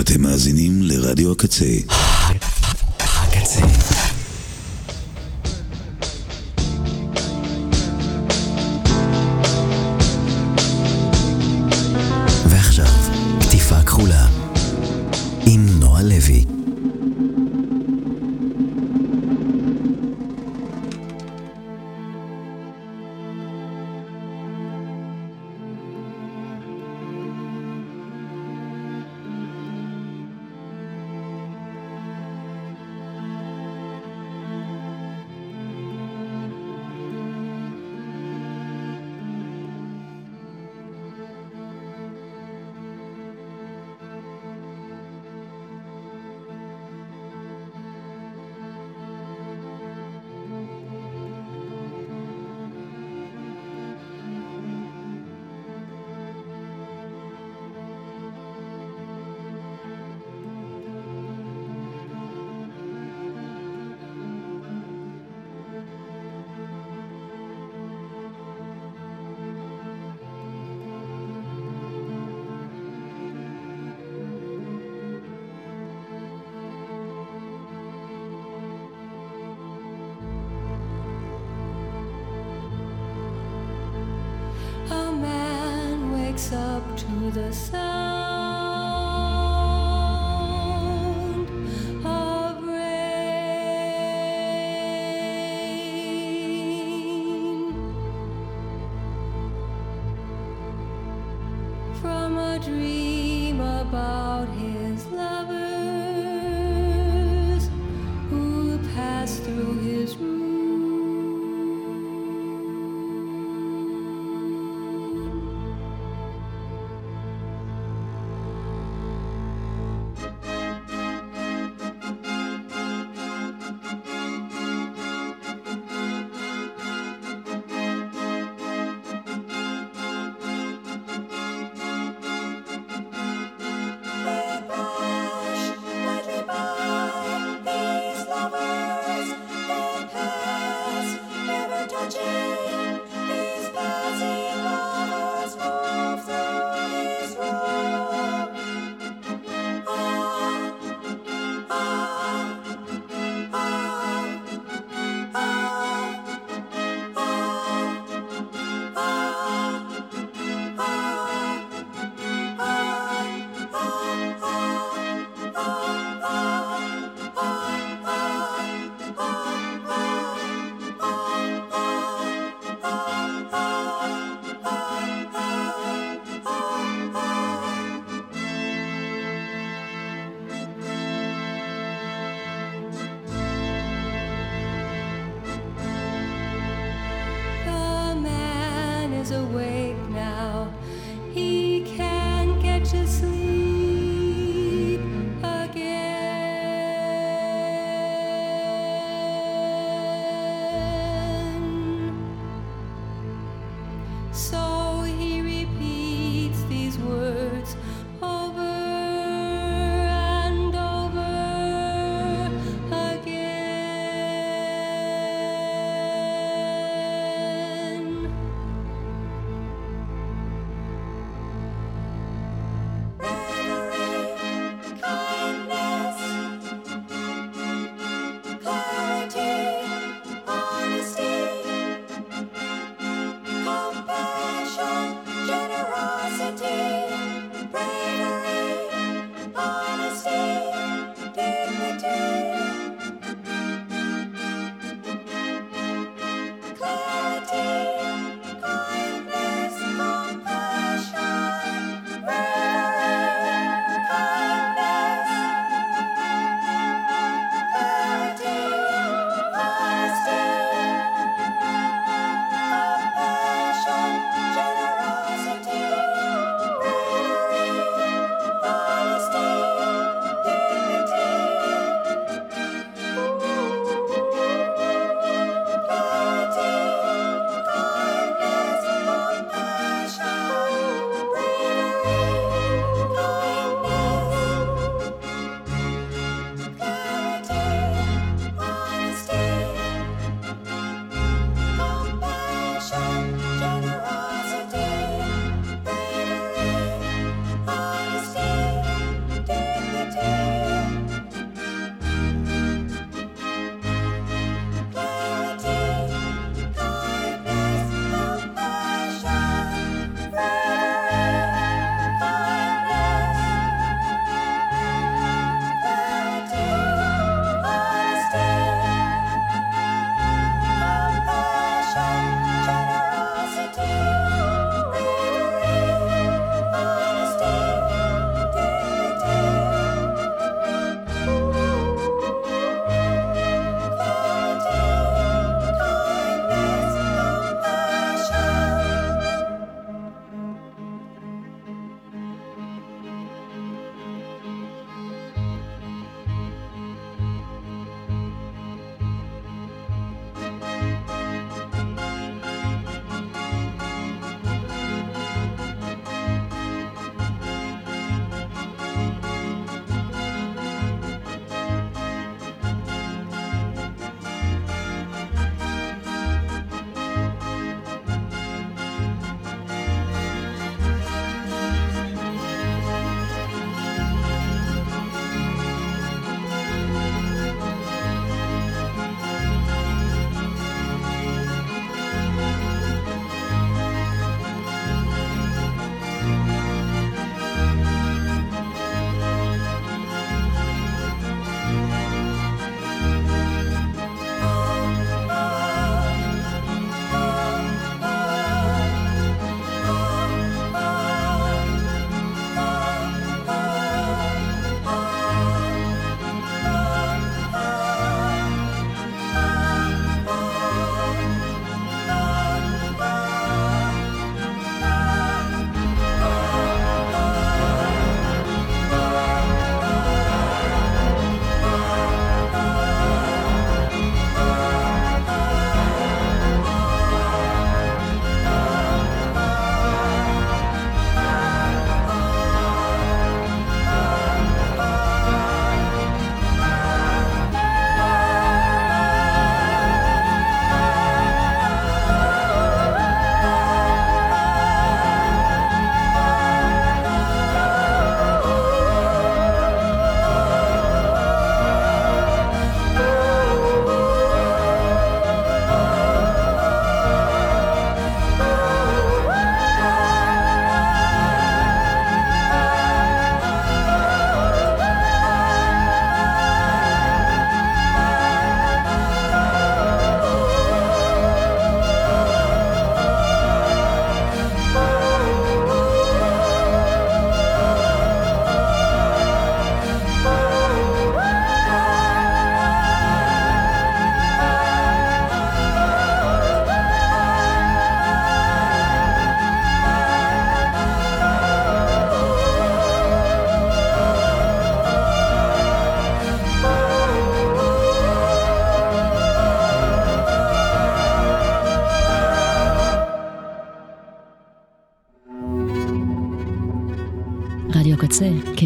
אתם מאזינים לרדיו הקצה. הקצה. ועכשיו, קטיפה כחולה עם נועה לוי.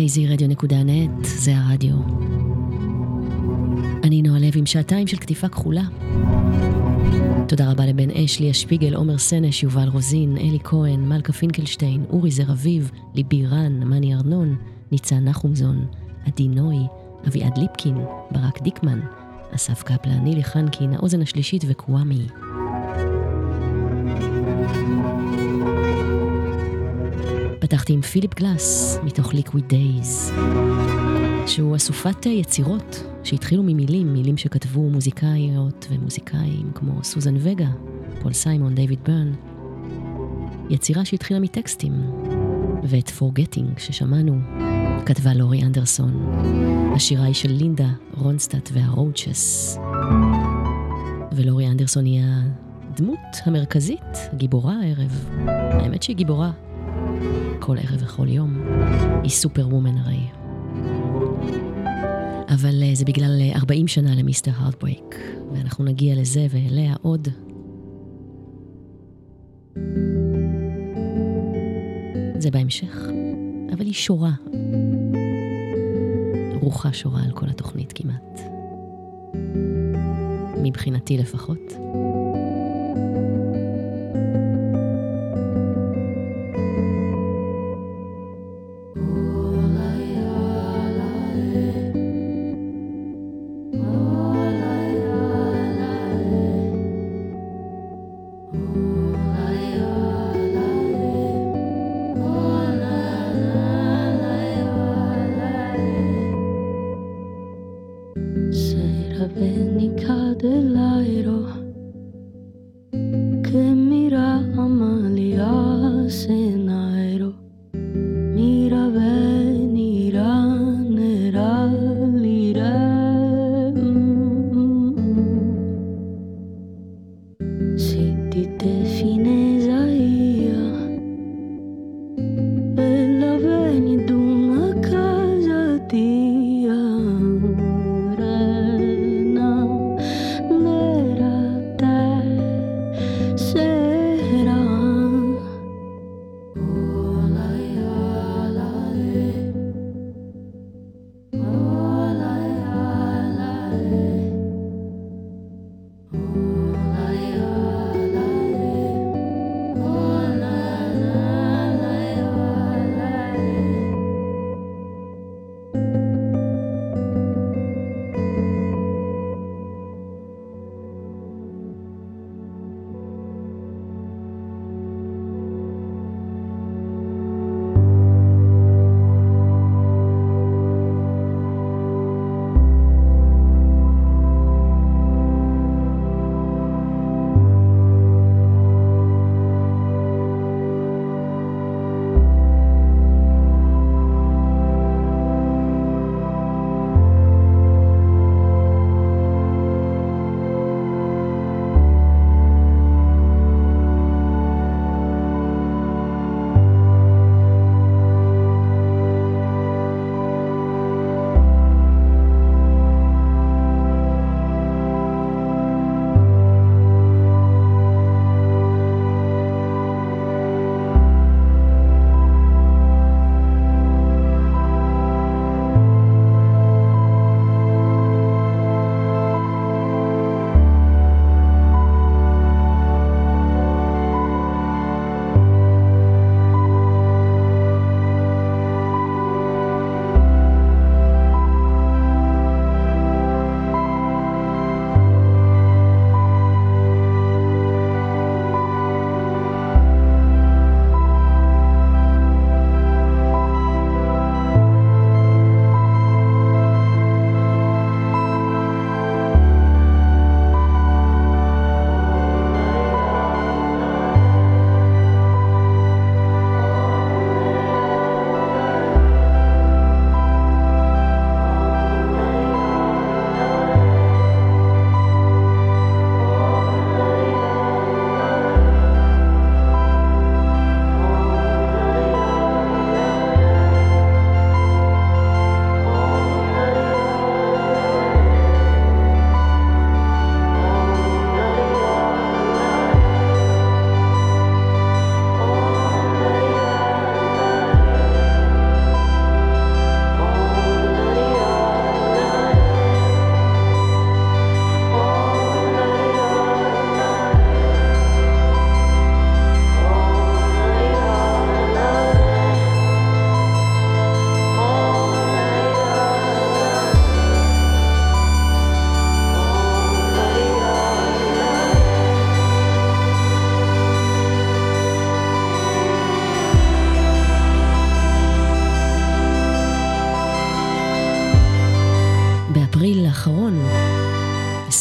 kzradio.net, זה הרדיו. אני נועה לוי עם שעתיים של כתיפה כחולה. תודה רבה לבן אש, ליה שפיגל, עומר סנש, יובל רוזין, אלי כהן, מלכה פינקלשטיין, אורי זר אביב, ליבי רן, מני ארנון, ניצן נחומזון, עדי נוי, אביעד ליפקין, ברק דיקמן, אסף קפלה, נילי חנקין, האוזן השלישית וקוואמי. פתחתי עם פיליפ גלאס, מתוך Liquid Days, שהוא אסופת יצירות שהתחילו ממילים, מילים שכתבו מוזיקאיות ומוזיקאים כמו סוזן וגה, פול סיימון, דיוויד בירן. יצירה שהתחילה מטקסטים, ואת Forgetting ששמענו כתבה לורי אנדרסון. השירה היא של לינדה, רונסטאט והרוצ'ס. ולורי אנדרסון היא הדמות המרכזית, גיבורת הערב. האמת שהיא גיבורה כל ערב וכל יום. היא סופר וומן הרי. אבל uh, זה בגלל 40 אה, שנה למיסטר הארדברייק, ואנחנו נגיע לזה ואליה עוד. זה בהמשך, אבל היא שורה. רוחה שורה על כל התוכנית כמעט. מבחינתי לפחות.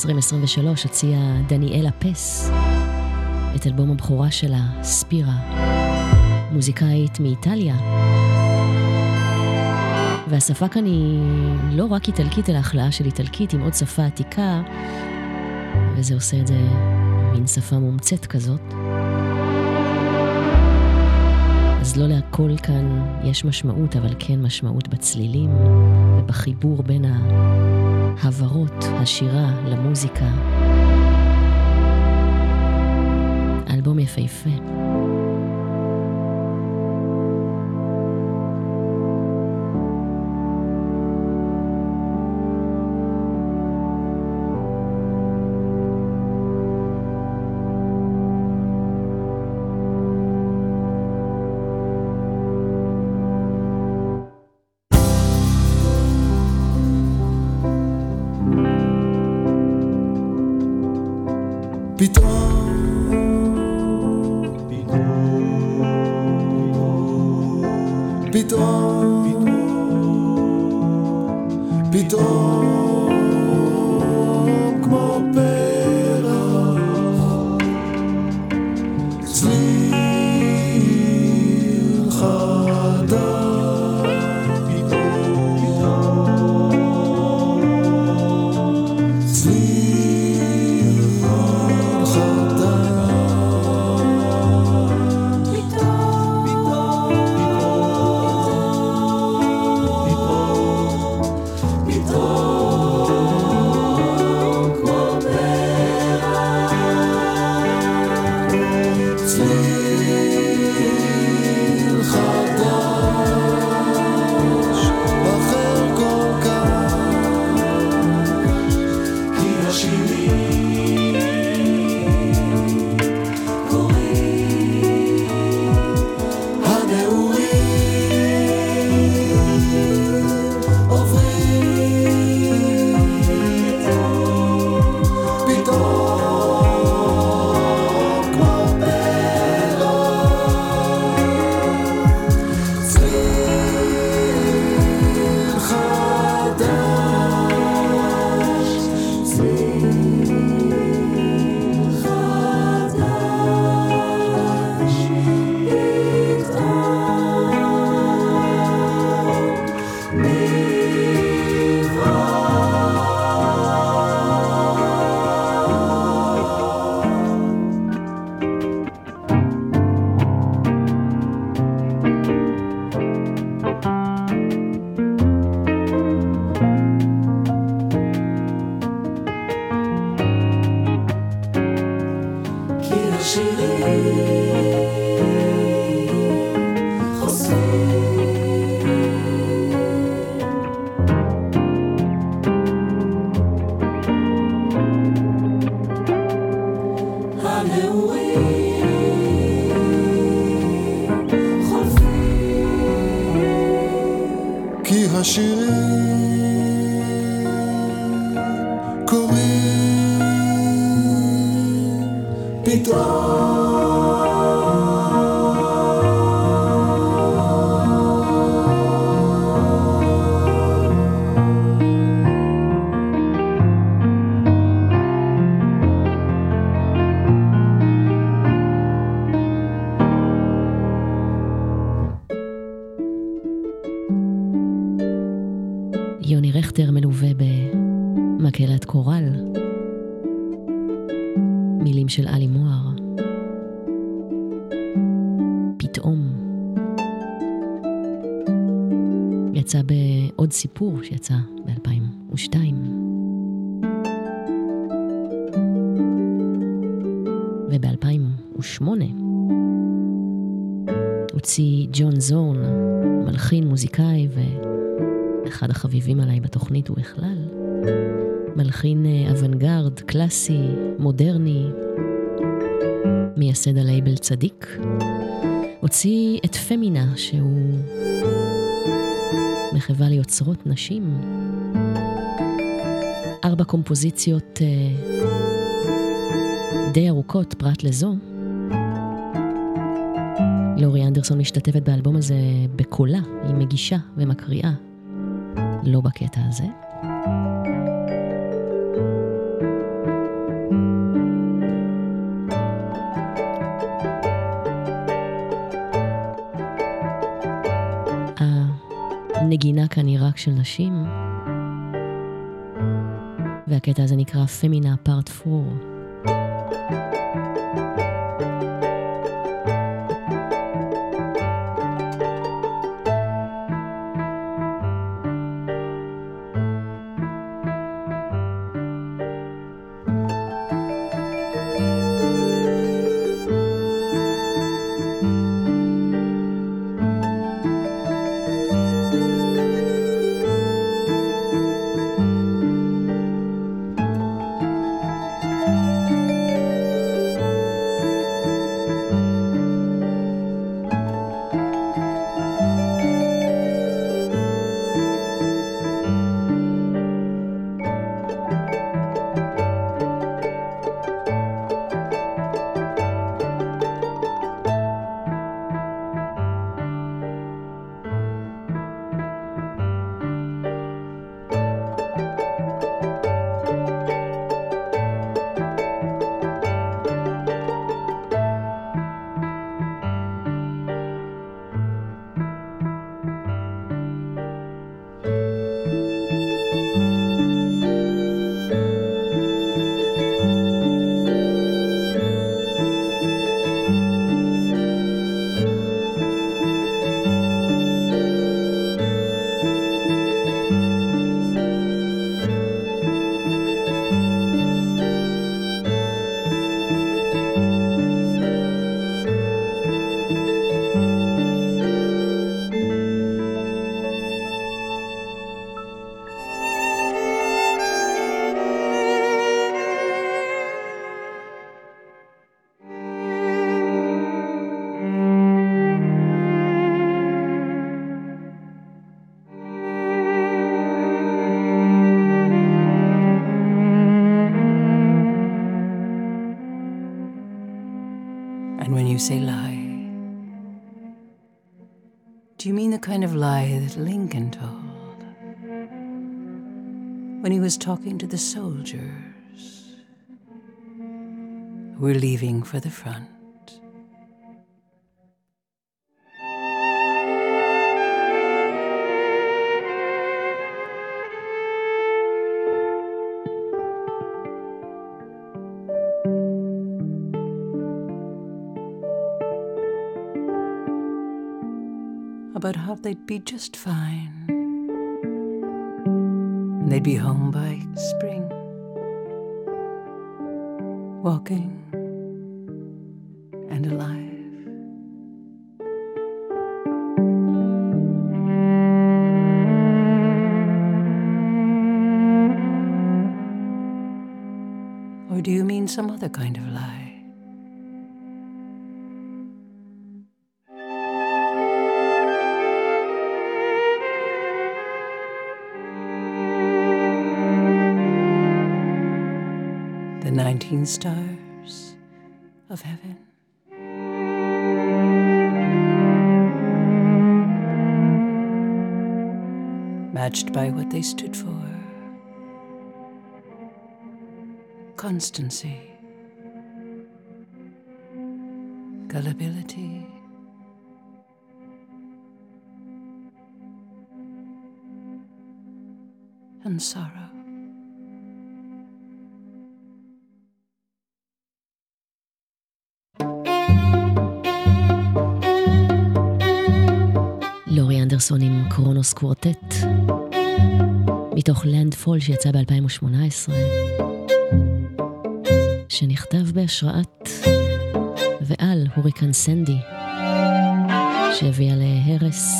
2023 הוציאה דניאלה פס את אלבום הבכורה שלה, ספירה, מוזיקאית מאיטליה. והשפה כאן היא לא רק איטלקית, אלא החלאה של איטלקית עם עוד שפה עתיקה, וזה עושה את זה מין שפה מומצאת כזאת. אז לא להכל כאן יש משמעות, אבל כן משמעות בצלילים ובחיבור בין ההברות, השירה למוזיקה. אלבום יפהפה. פתאום, פתאום סיפור שיצא ב-2002. וב-2008 הוציא ג'ון זורן, מלחין, מוזיקאי ואחד החביבים עליי בתוכנית הוא בכלל. מלחין אה, אוונגרד, קלאסי, מודרני, מייסד הלייבל צדיק. מחווה ליוצרות נשים. ארבע קומפוזיציות אה, די ארוכות פרט לזו. לורי אנדרסון משתתפת באלבום הזה בקולה, היא מגישה ומקריאה, לא בקטע הזה. הנגינה כאן היא רק של נשים. והקטע הזה נקרא פמינה פארט 4. For the front? about how they'd be just fine. And they'd be home by spring, walking 19 stars of heaven. Matched by what they stood for constancy, gullibility. And sorrow. אנדרסון עם קרונוס קוורטט, מתוך לנד פול שיצא ב-2018, שנכתב בהשראת ועל הוריקן סנדי, שהביאה להרס,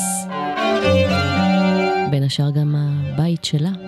בין השאר גם הבית שלה.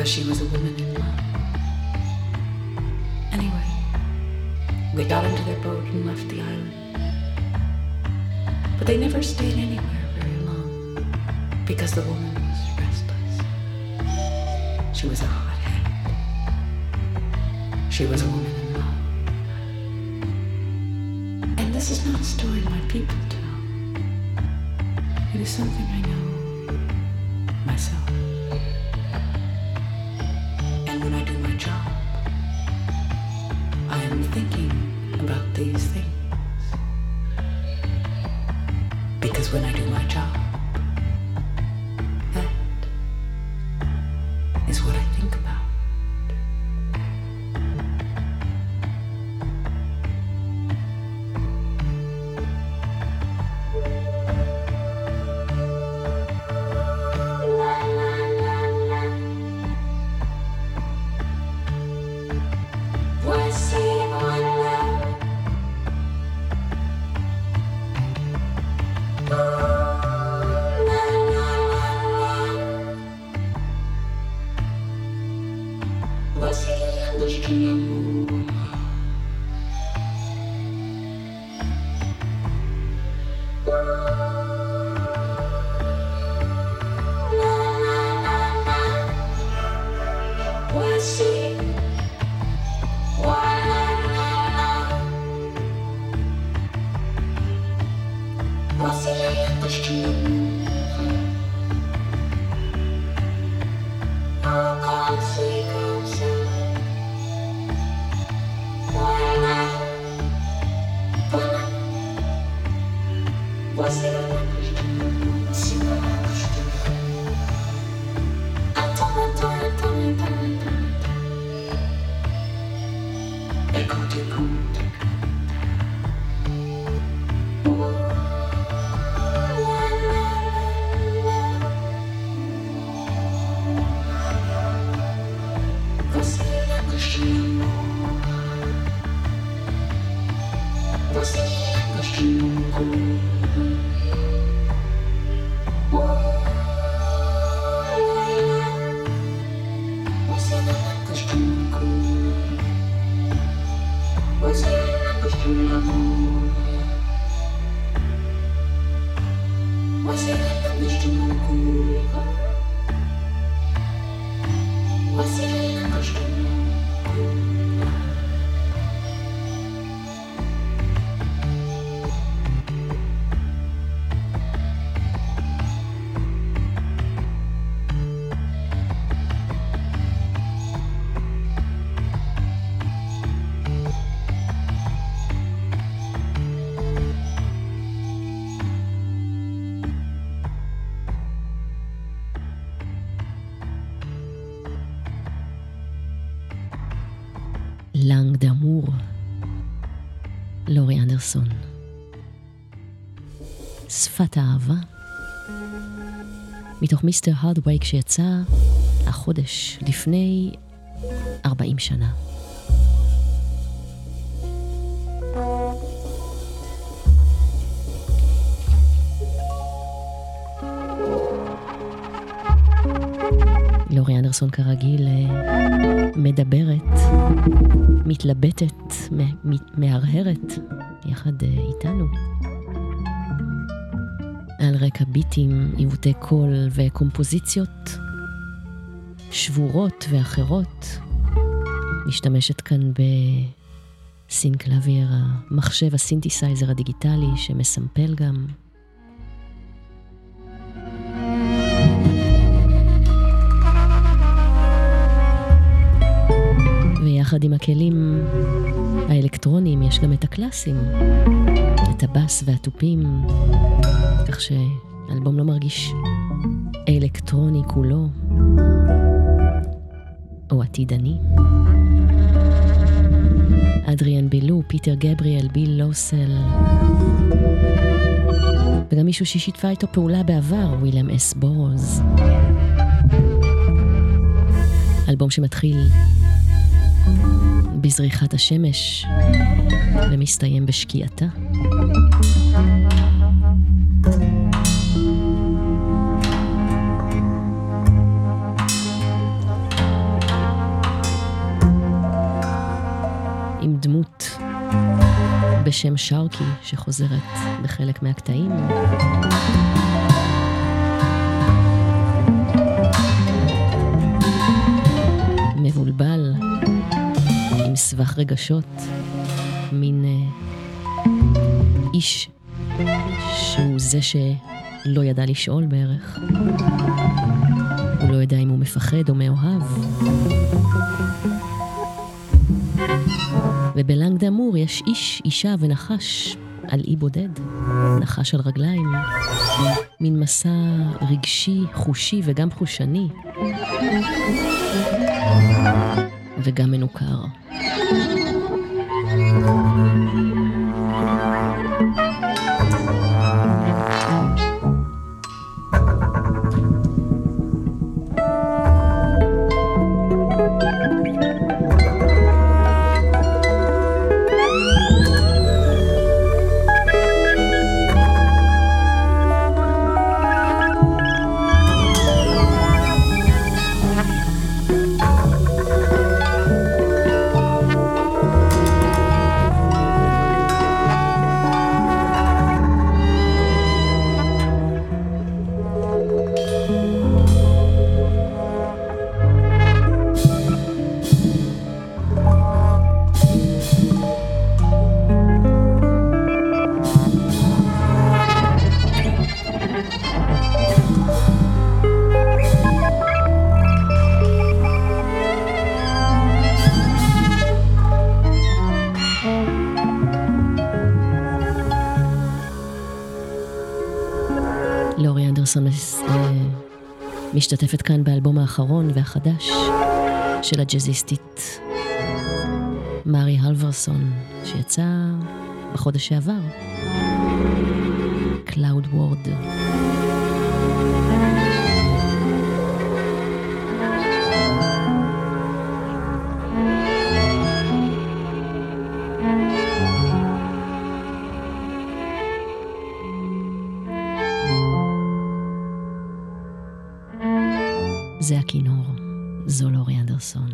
because she was a woman in love. Anyway, they got into their boat and left the island. But they never stayed anywhere very long because the woman was restless. She was a hot head. She was a woman in love. And this is not a story my people tell. It is something I know. מתוך מיסטר הרדווייק שיצא החודש לפני 40 שנה. לורי אנדרסון כרגיל אה, מדברת, מתלבטת, מהרהרת יחד אה, איתנו. על רקע ביטים, עיוותי קול וקומפוזיציות שבורות ואחרות. משתמשת כאן בסינקלביר, המחשב הסינתסייזר הדיגיטלי שמסמפל גם. ויחד עם הכלים האלקטרוניים יש גם את הקלאסיים, את הבאס והתופים, כך שהאלבום לא מרגיש אלקטרוני כולו, או עתידני. אדריאן בילו, פיטר גבריאל, ביל לוסל, וגם מישהו ששיתפה איתו פעולה בעבר, ווילם אס בורוז. אלבום שמתחיל בזריחת השמש ומסתיים בשקיעתה. דמות בשם שרקי שחוזרת בחלק מהקטעים. מבולבל, עם סבך רגשות, מין אה, איש שהוא זה שלא ידע לשאול בערך. הוא לא יודע אם הוא מפחד או מאוהב. ובלנג דאמור יש איש, אישה ונחש על אי בודד, נחש על רגליים, מין מסע רגשי, חושי וגם חושני, וגם מנוכר. משתתפת כאן באלבום האחרון והחדש של הג'אזיסטית מארי הלברסון, שיצא בחודש שעבר. Cloud Ward. זה הכינור, זו לורי אנדרסון.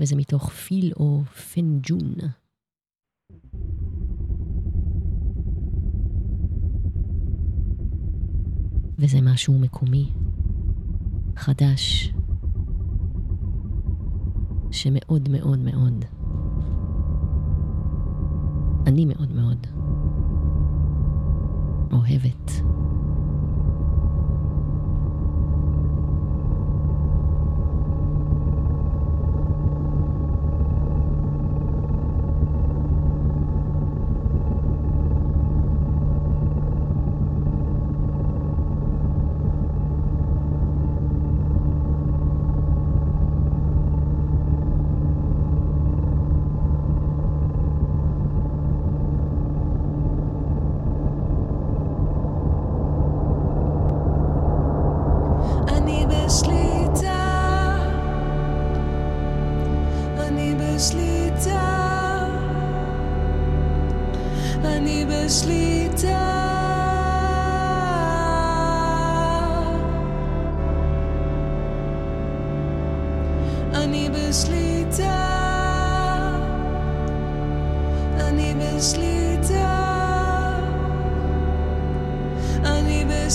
וזה מתוך פיל או פנג'ון. וזה משהו מקומי, חדש, שמאוד מאוד מאוד, אני מאוד מאוד אוהבת.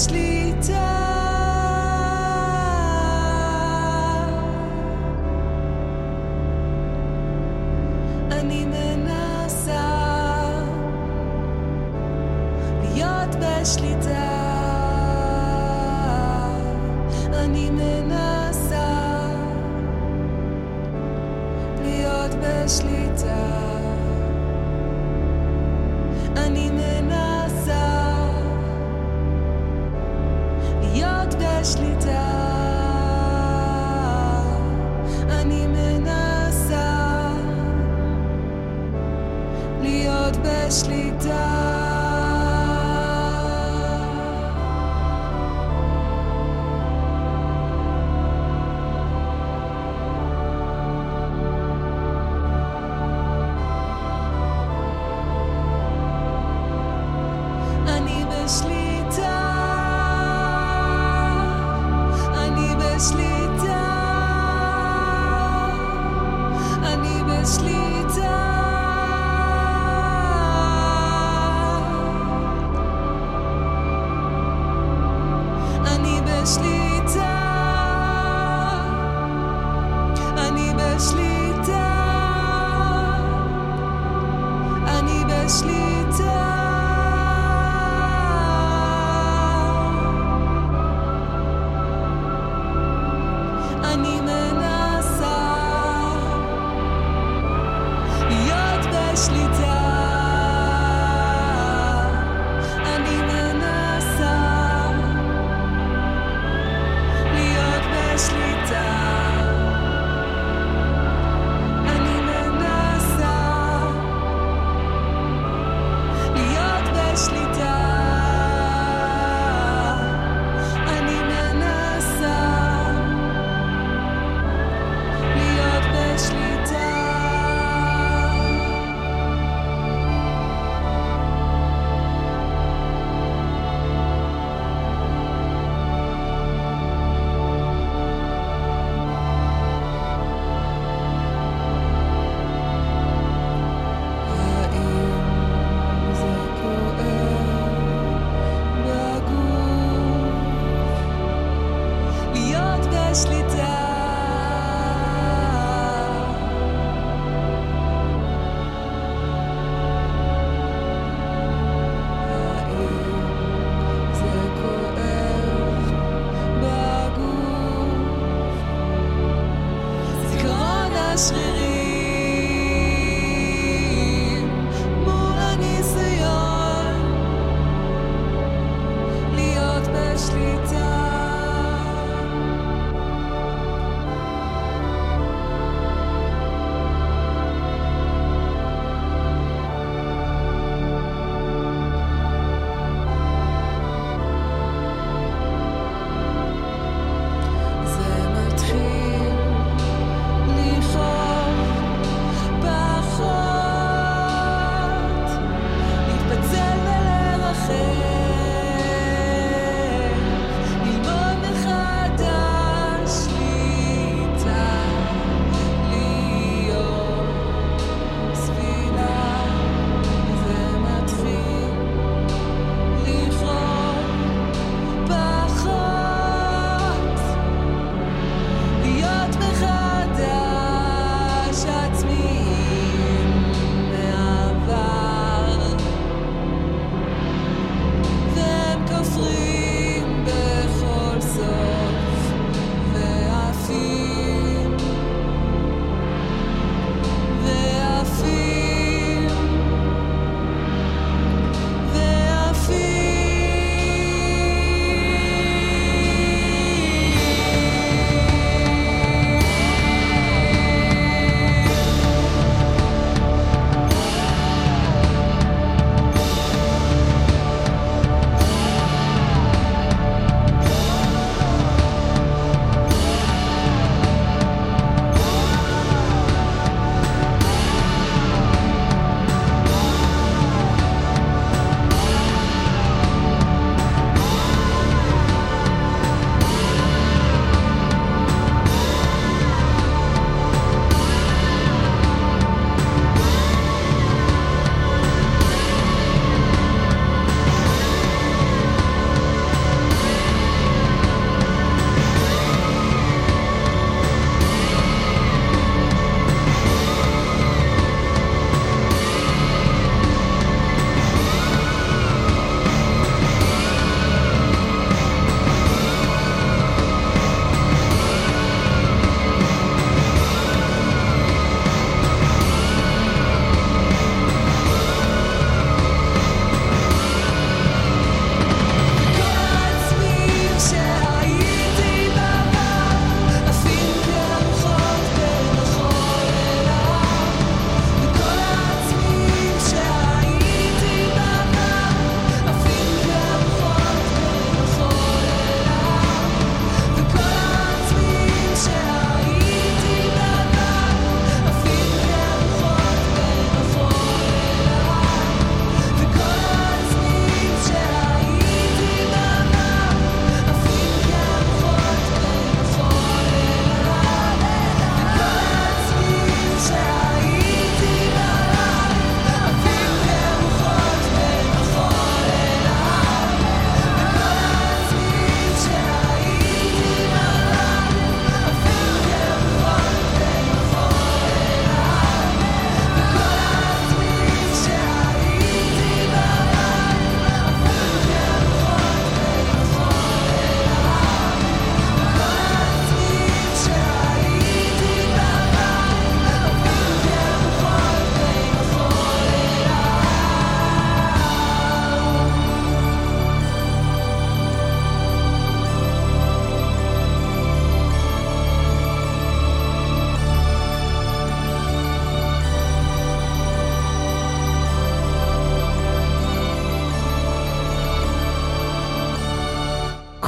sleep.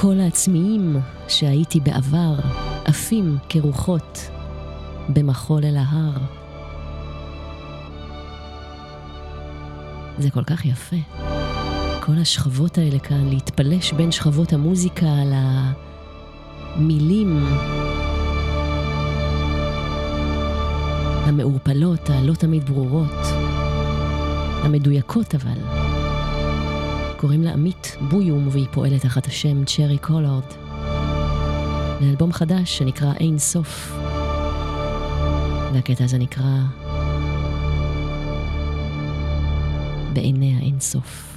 כל העצמיים שהייתי בעבר, עפים כרוחות במחול אל ההר. זה כל כך יפה. כל השכבות האלה כאן, להתפלש בין שכבות המוזיקה על המילים המעורפלות, הלא תמיד ברורות, המדויקות אבל. קוראים לה עמית בויום והיא פועלת תחת השם צ'רי קולורד. לאלבום חדש שנקרא אין סוף. והקטע הזה נקרא בעיניה אין סוף.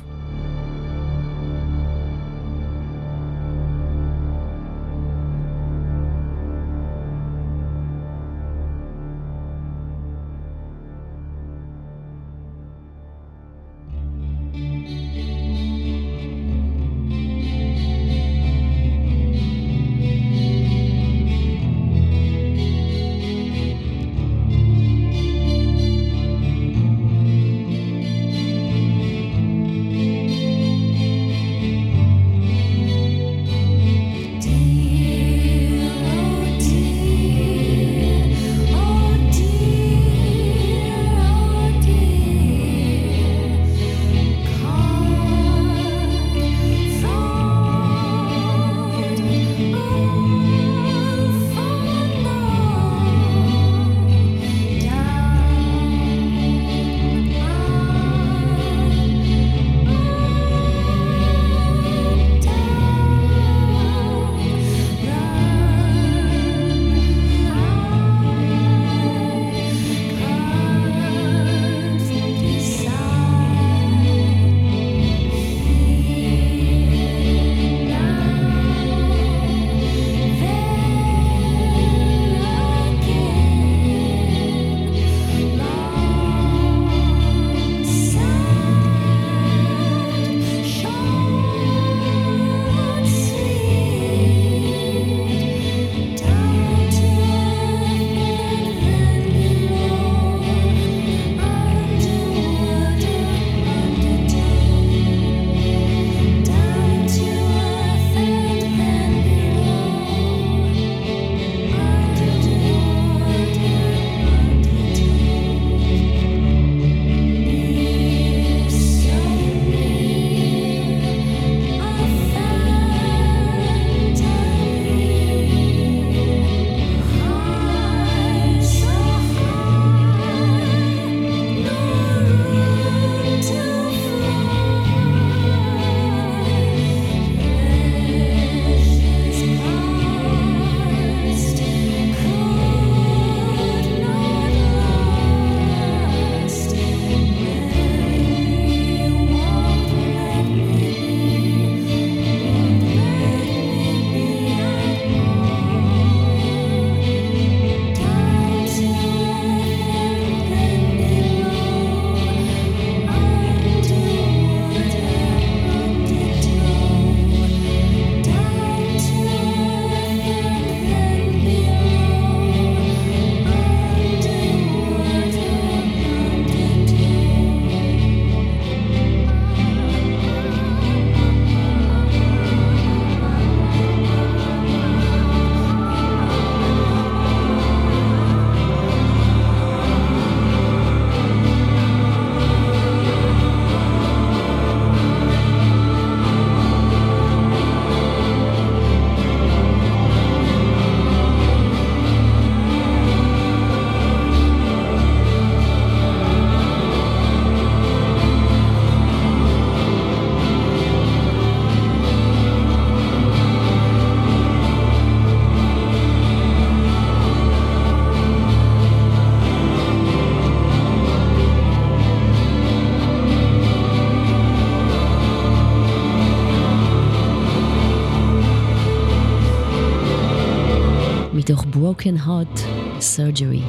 Broken Heart Surgery.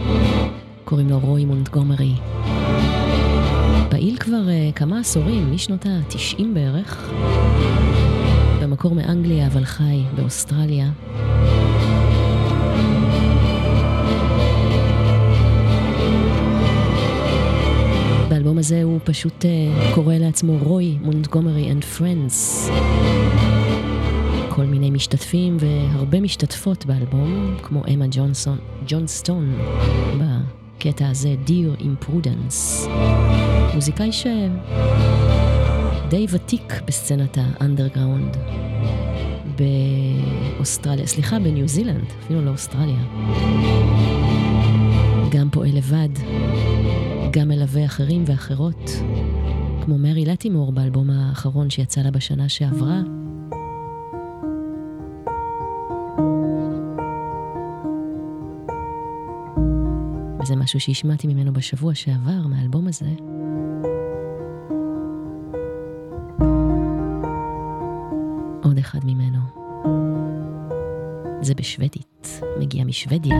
קוראים לו רוי מונטגומרי. פעיל כבר uh, כמה עשורים, משנות ה-90 בערך. במקור מאנגליה, אבל חי באוסטרליה. באלבום הזה הוא פשוט uh, קורא לעצמו רוי מונטגומרי and Friends. משתתפים והרבה משתתפות באלבום, כמו אמה ג'ונסון, ג'ון סטון, בקטע הזה, Dear Imprudence. מוזיקאי שדי ותיק בסצנת האנדרגראונד באוסטרליה, סליחה, בניו זילנד, אפילו לא אוסטרליה. גם פועל לבד, גם מלווה אחרים ואחרות, כמו מרי לטימור באלבום האחרון שיצא לה בשנה שעברה. וזה משהו שהשמעתי ממנו בשבוע שעבר, מהאלבום הזה. עוד אחד ממנו. זה בשוודית, מגיע משוודיה.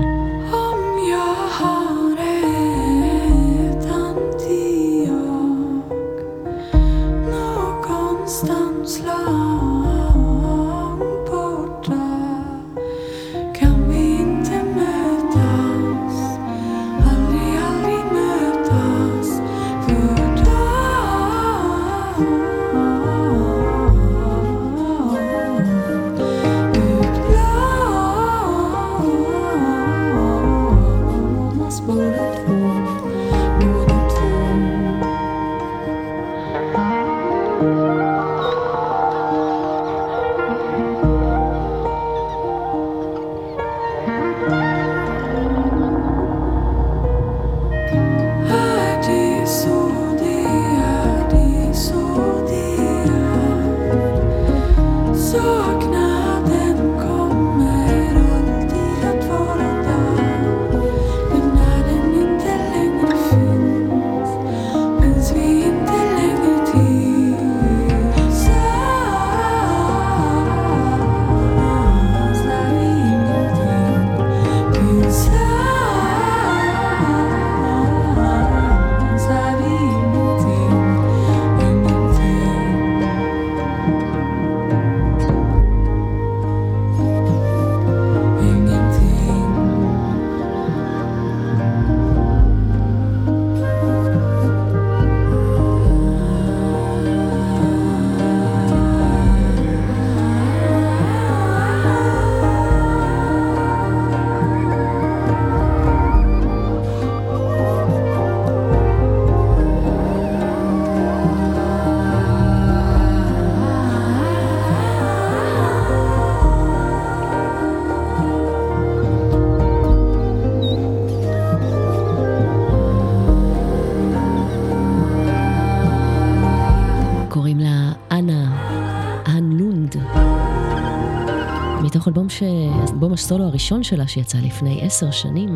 אלבום הסולו הראשון שלה שיצא לפני עשר שנים,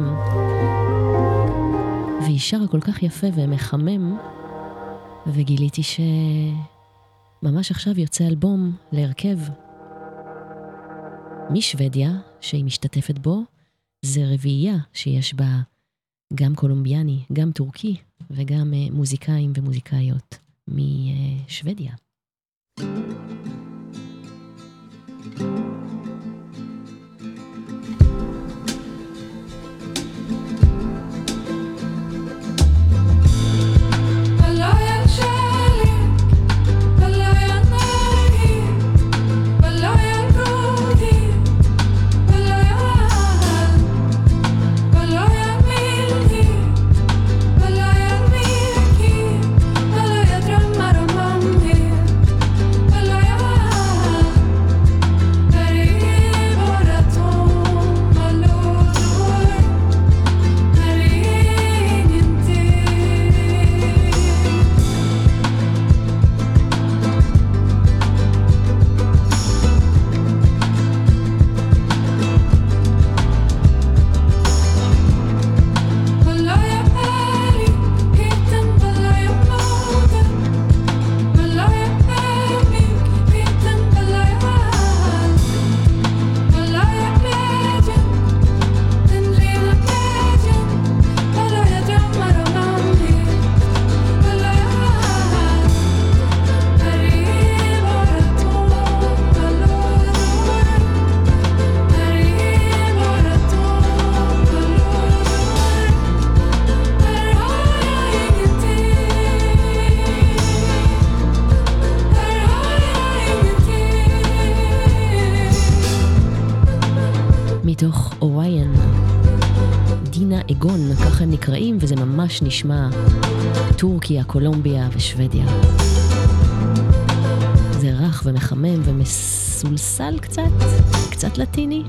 והיא שרה כל כך יפה ומחמם, וגיליתי שממש עכשיו יוצא אלבום להרכב משוודיה, שהיא משתתפת בו, זה רביעייה שיש בה גם קולומביאני, גם טורקי וגם אה, מוזיקאים ומוזיקאיות משוודיה. Well, I ממש נשמע טורקיה, קולומביה ושוודיה. זה רך ומחמם ומסולסל קצת, קצת לטיני.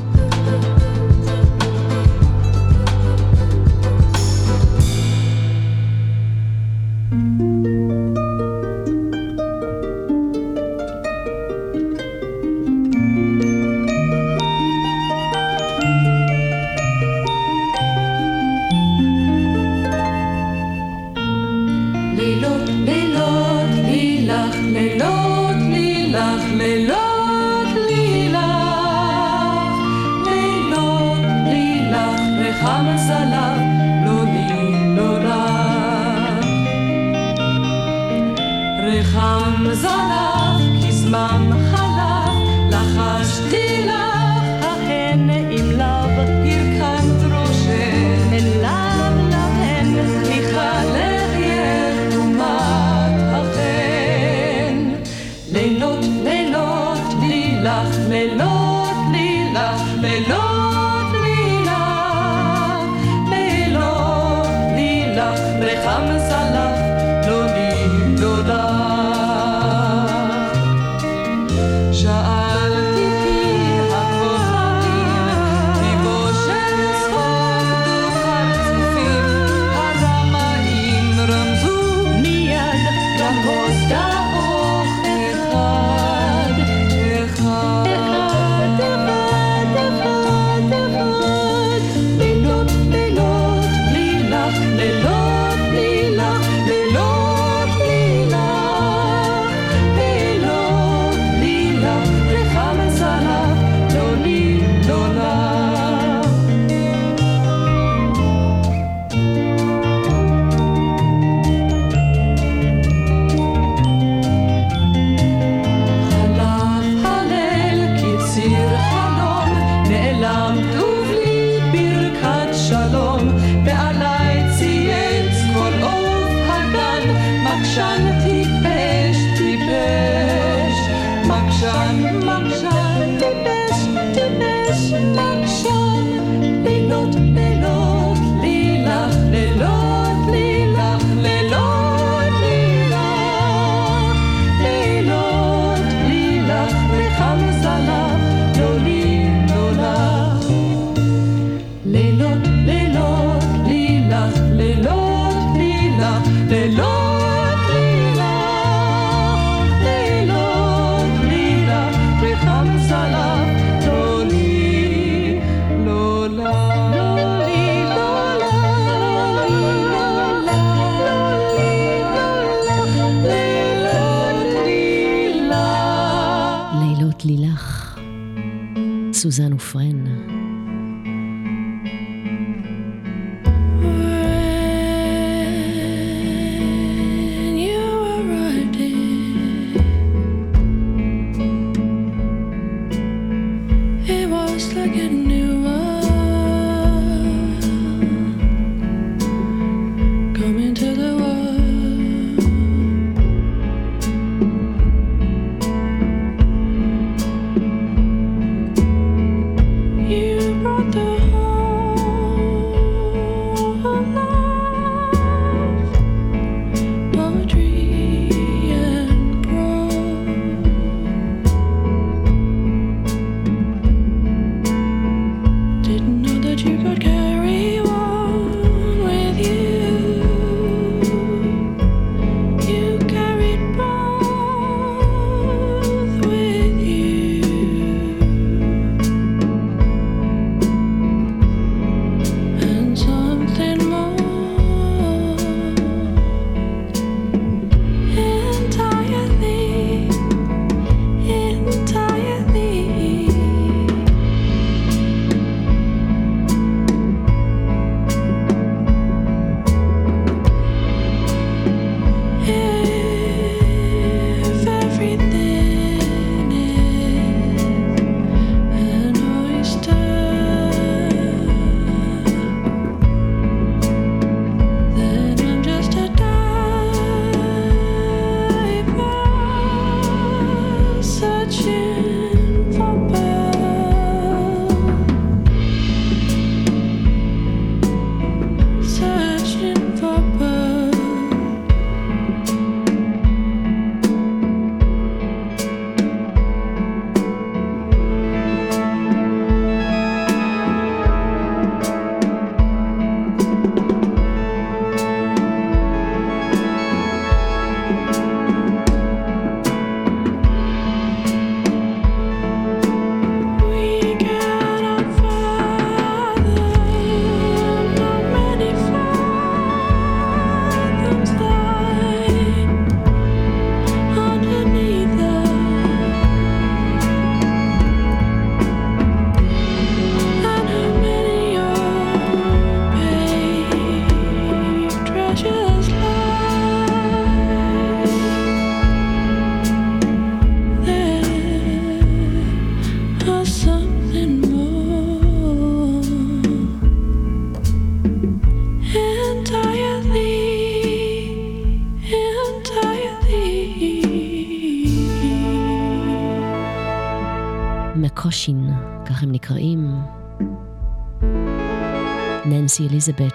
אליזבת,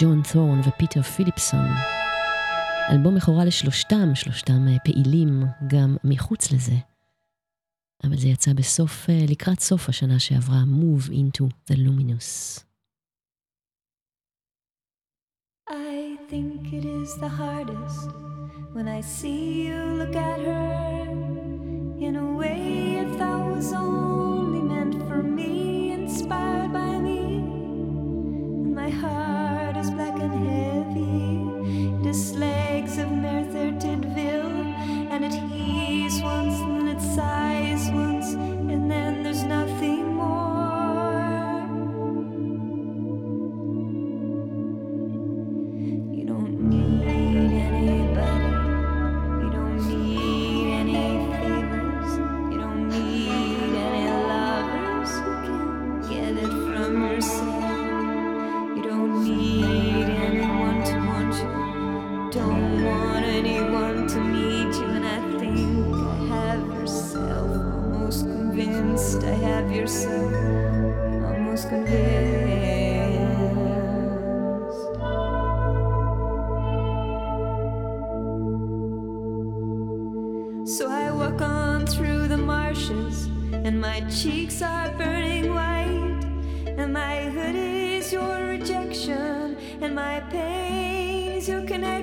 ג'ון תורן ופיטר פיליפסון. אלבום מכורה לשלושתם, שלושתם פעילים גם מחוץ לזה. אבל זה יצא בסוף, לקראת סוף השנה שעברה, Move into the Luminous. I think it is the hardest when I see you look at her in a way if that was only meant for me, inspired by my heart is black and heavy. The slags of Merthyr Tydfil, and it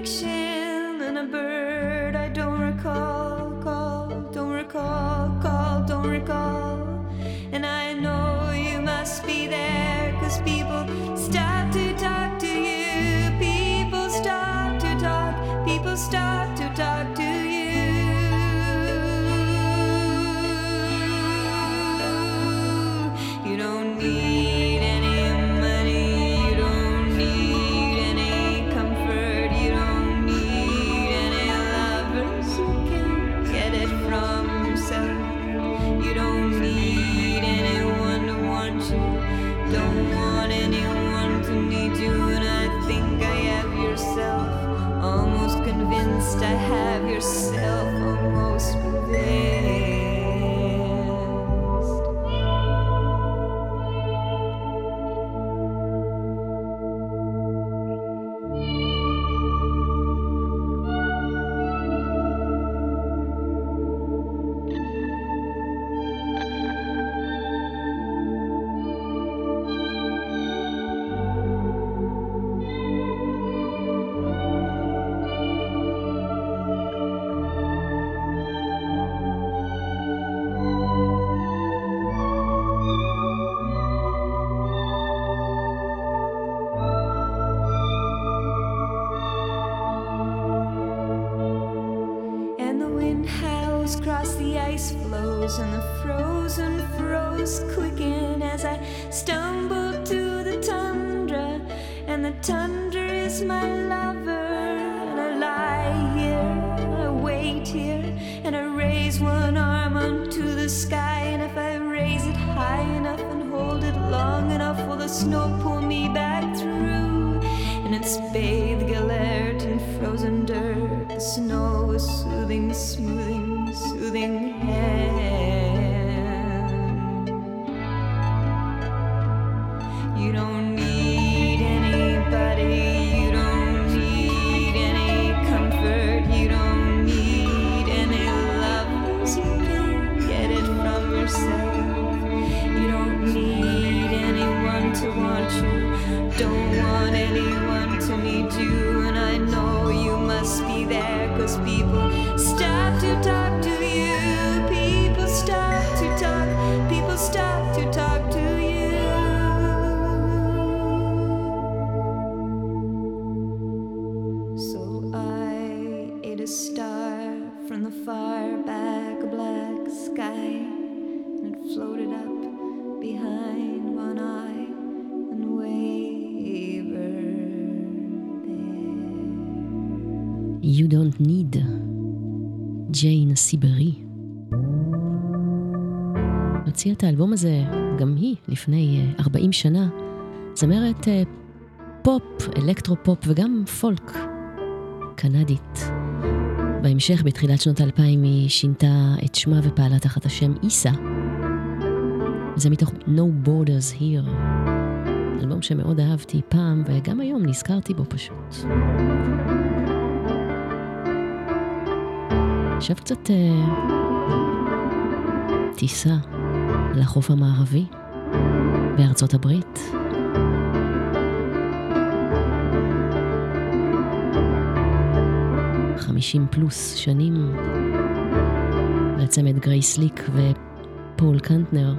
direction. and the frozen froze clicking. הזה, גם היא, לפני אה, 40 שנה, זמרת אה, פופ, אלקטרופופ וגם פולק קנדית. בהמשך, בתחילת שנות האלפיים, היא שינתה את שמה ופעלה תחת השם איסה. זה מתוך No Borders Here, אלבום שמאוד אהבתי פעם, וגם היום נזכרתי בו פשוט. עכשיו קצת אה, טיסה. Uh, לחוף המערבי בארצות הברית. חמישים פלוס שנים לצמד גרייס סליק ופול קנטנר,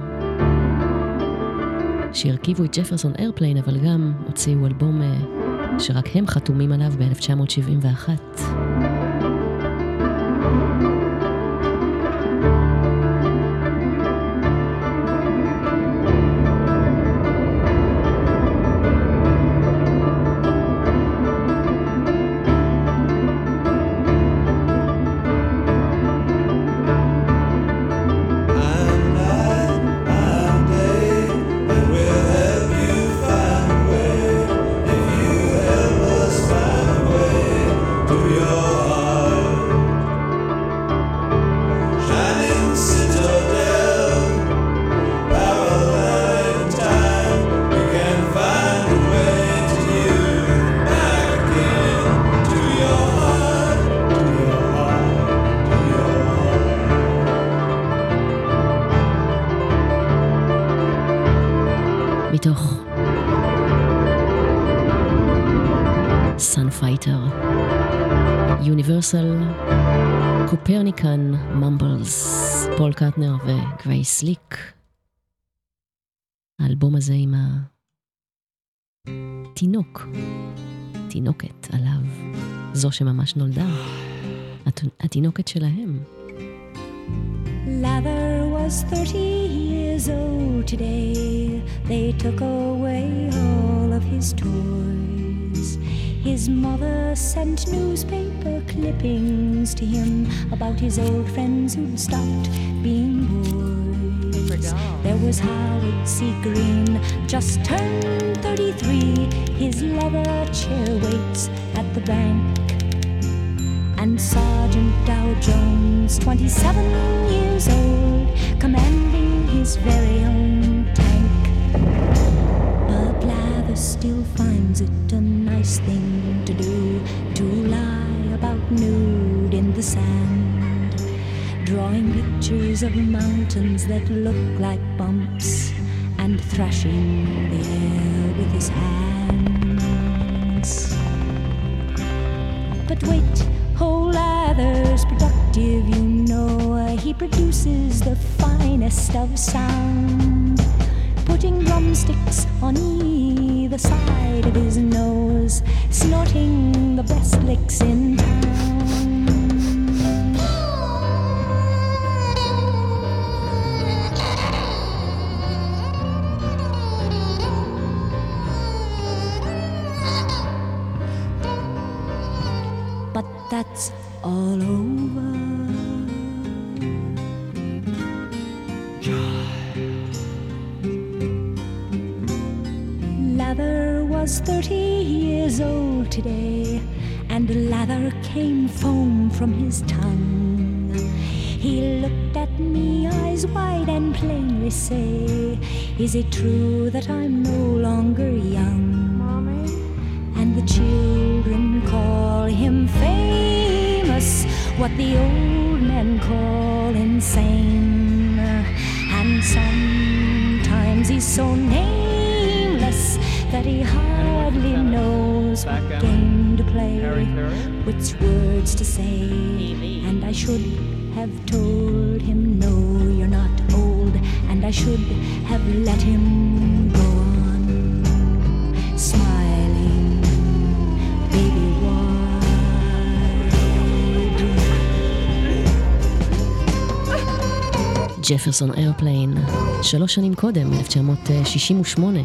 שהרכיבו את ג'פרסון איירפליין, אבל גם הוציאו אלבום אה, שרק הם חתומים עליו ב-1971. קטנר וגריי סליק. האלבום הזה עם התינוק, תינוקת עליו, זו שממש נולדה, התינוקת שלהם. Lather was 30 years old today. They took away all of his toys. His mother sent newspaper clippings to him about his old friends who'd stopped being boys. There was Howard C. Green, just turned 33. His leather chair waits at the bank. And Sergeant Dow Jones, 27 years old, commanding his very own still finds it a nice thing to do to lie about nude in the sand, drawing pictures of mountains that look like bumps and thrashing the air with his hands. But wait, whole lather's productive, you know. He produces the finest of sound putting drumsticks on either side of his nose, snorting the best licks in town. Wide, and plainly say, Is it true that I'm no longer young? Mommy? And the children call him famous, what the old men call insane. And sometimes he's so nameless that he hardly knows what game to play, which words to say. And I should have told him, No, you're not old, and I should have let him go on smiling, baby. ג'פרסון איירפליין, שלוש שנים קודם, 1968.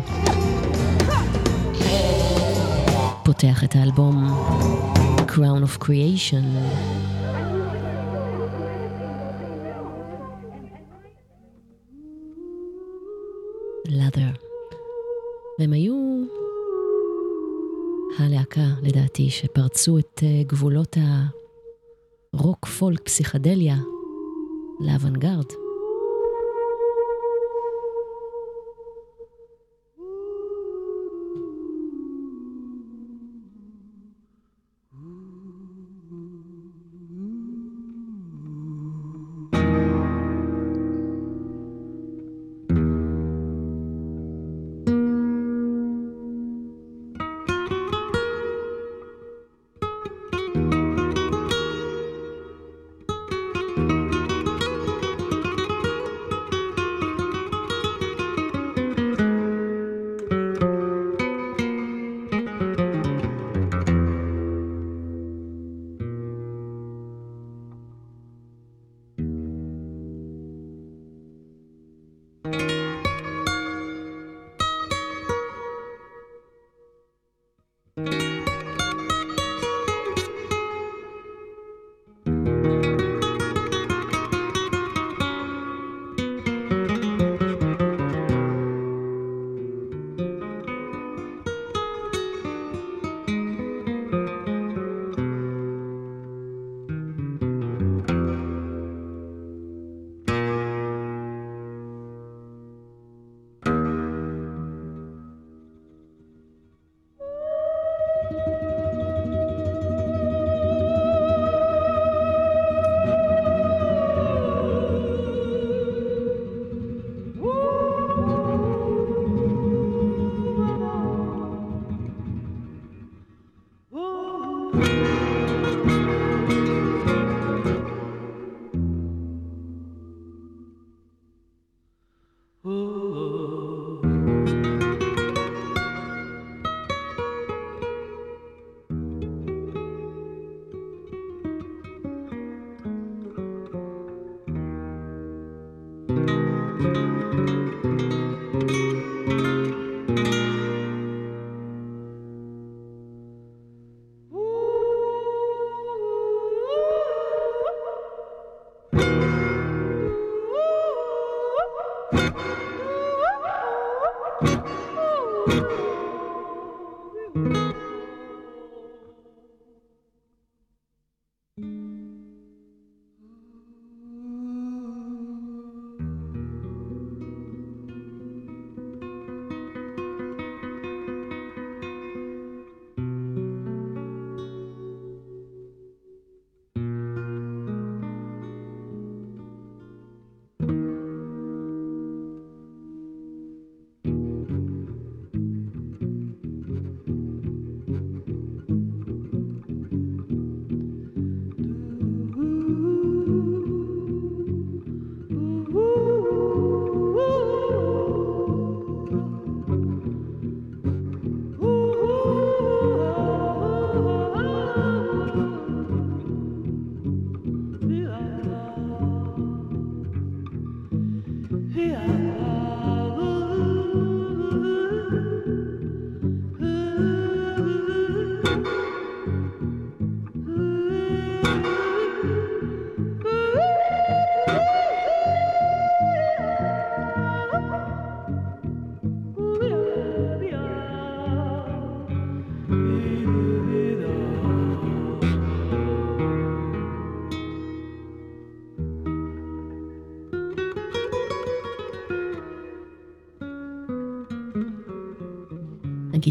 פותח את האלבום Crown of Creation. והם היו הלהקה, לדעתי, שפרצו את אה, גבולות הרוק פולק פסיכדליה לאוונגרד.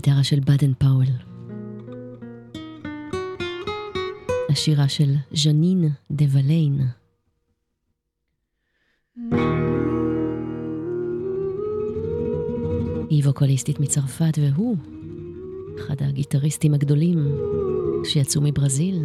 הגיטרה של באדן פאוול. השירה של ז'נין דה וליין. היא ווקוליסטית מצרפת והוא אחד הגיטריסטים הגדולים שיצאו מברזיל.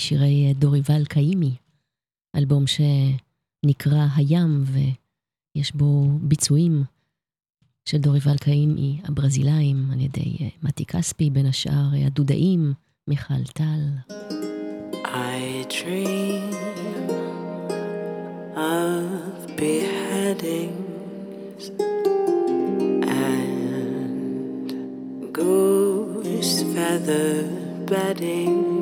משירי אה, דוריבל קאימי, אלבום שנקרא הים ויש בו ביצועים של דוריבל קאימי הברזילאים על ידי אה, מתי כספי, בין השאר אה, הדודאים, מיכל טל. I dream of and goose feather bedding.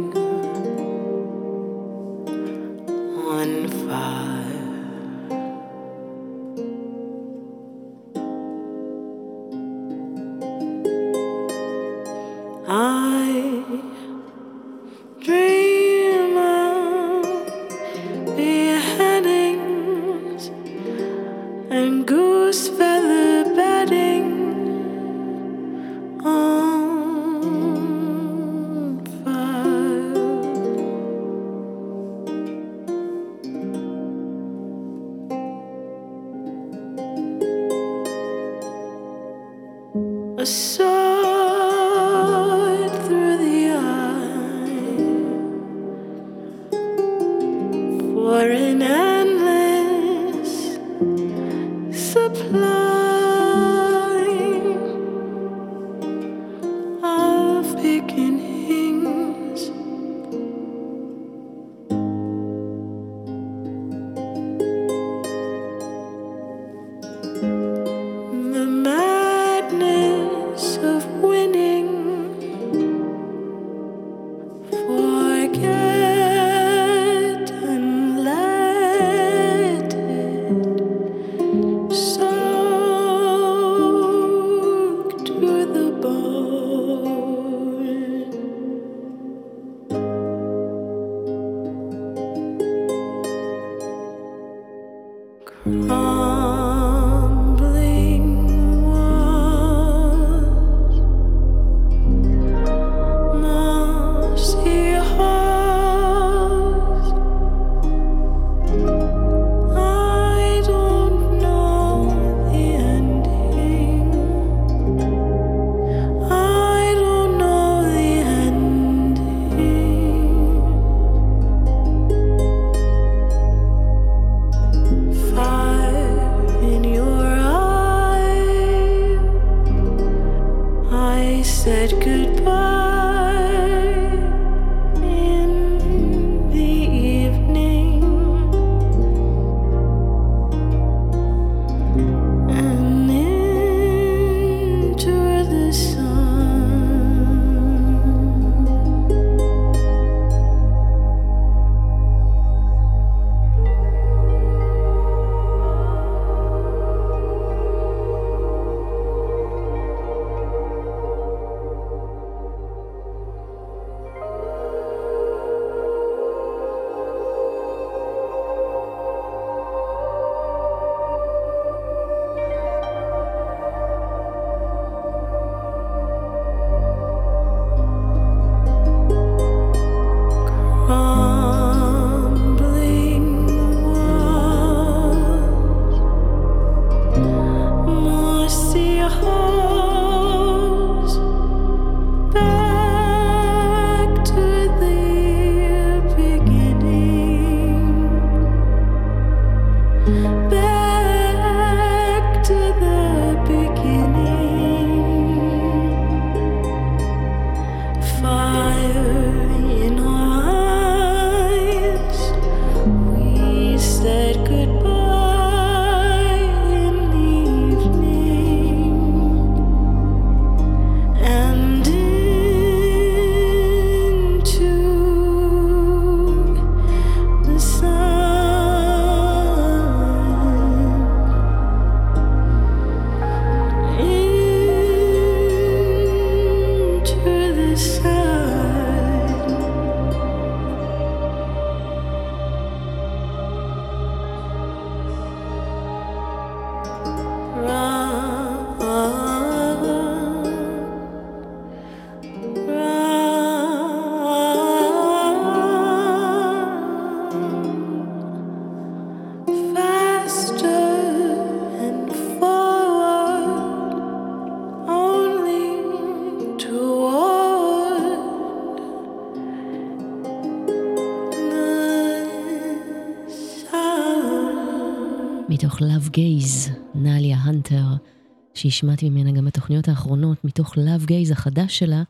שהשמעתי ממנה גם בתוכניות האחרונות, מתוך Love Gaze החדש שלה,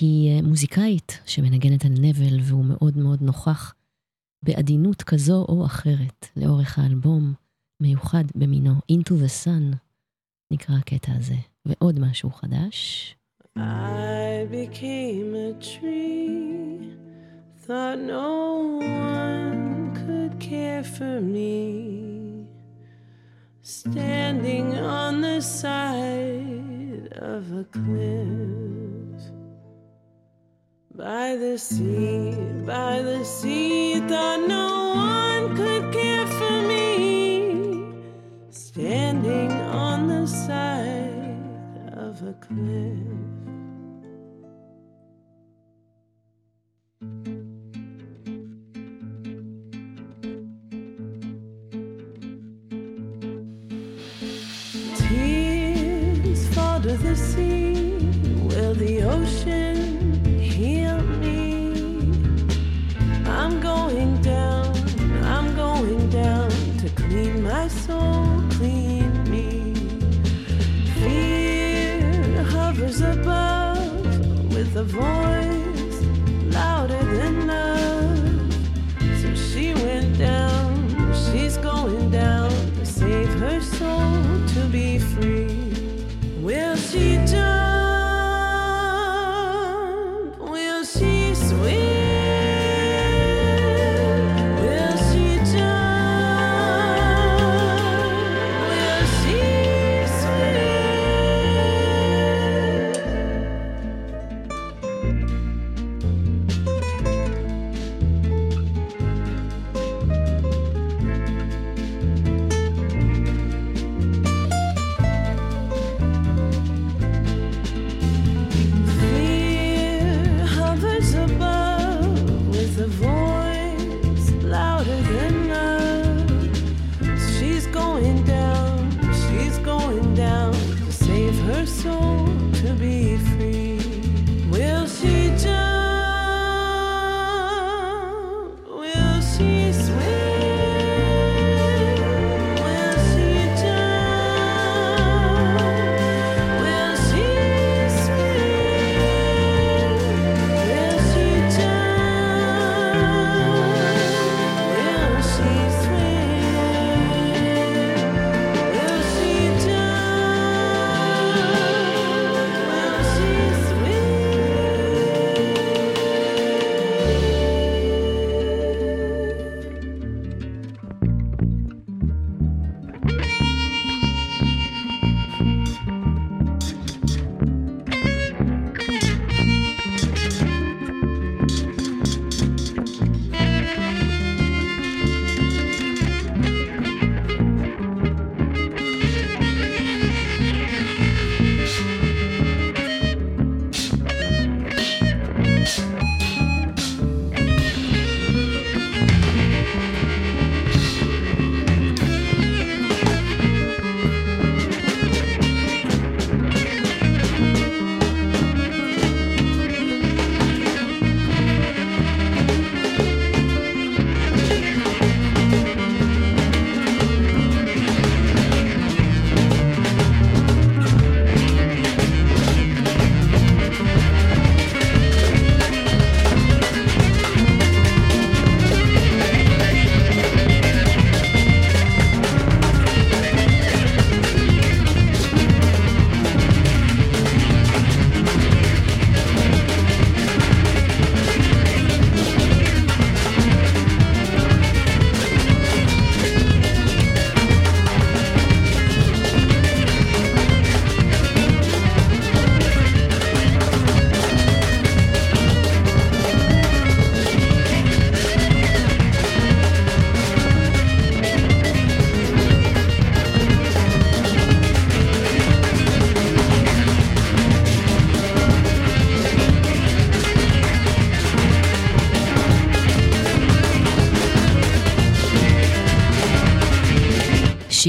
היא אה, מוזיקאית שמנגנת על נבל והוא מאוד מאוד נוכח בעדינות כזו או אחרת לאורך האלבום, מיוחד במינו, Into the Sun, נקרא הקטע הזה, ועוד משהו חדש. I became a tree, thought no one could care for me. Standing on the side of a cliff by the sea, by the sea, thought no one could care for me, standing on the side of a cliff. the ocean heal me. I'm going down, I'm going down to clean my soul, clean me. Fear hovers above with a voice louder than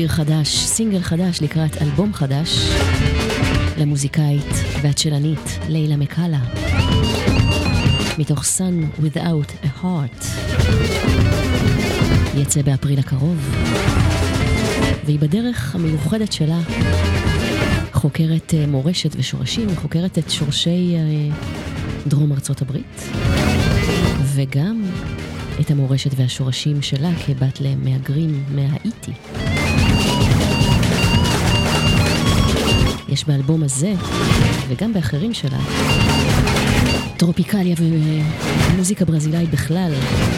שיר חדש, סינגל חדש לקראת אלבום חדש למוזיקאית והצ'לנית לילה מקאלה מתוך Sun Without a Heart יצא באפריל הקרוב והיא בדרך המיוחדת שלה חוקרת אה, מורשת ושורשים, חוקרת את שורשי אה, דרום ארצות הברית וגם את המורשת והשורשים שלה כבת למהגרים מהאיטי. יש באלבום הזה, וגם באחרים שלה, טרופיקליה ומוזיקה ברזילאית בכלל,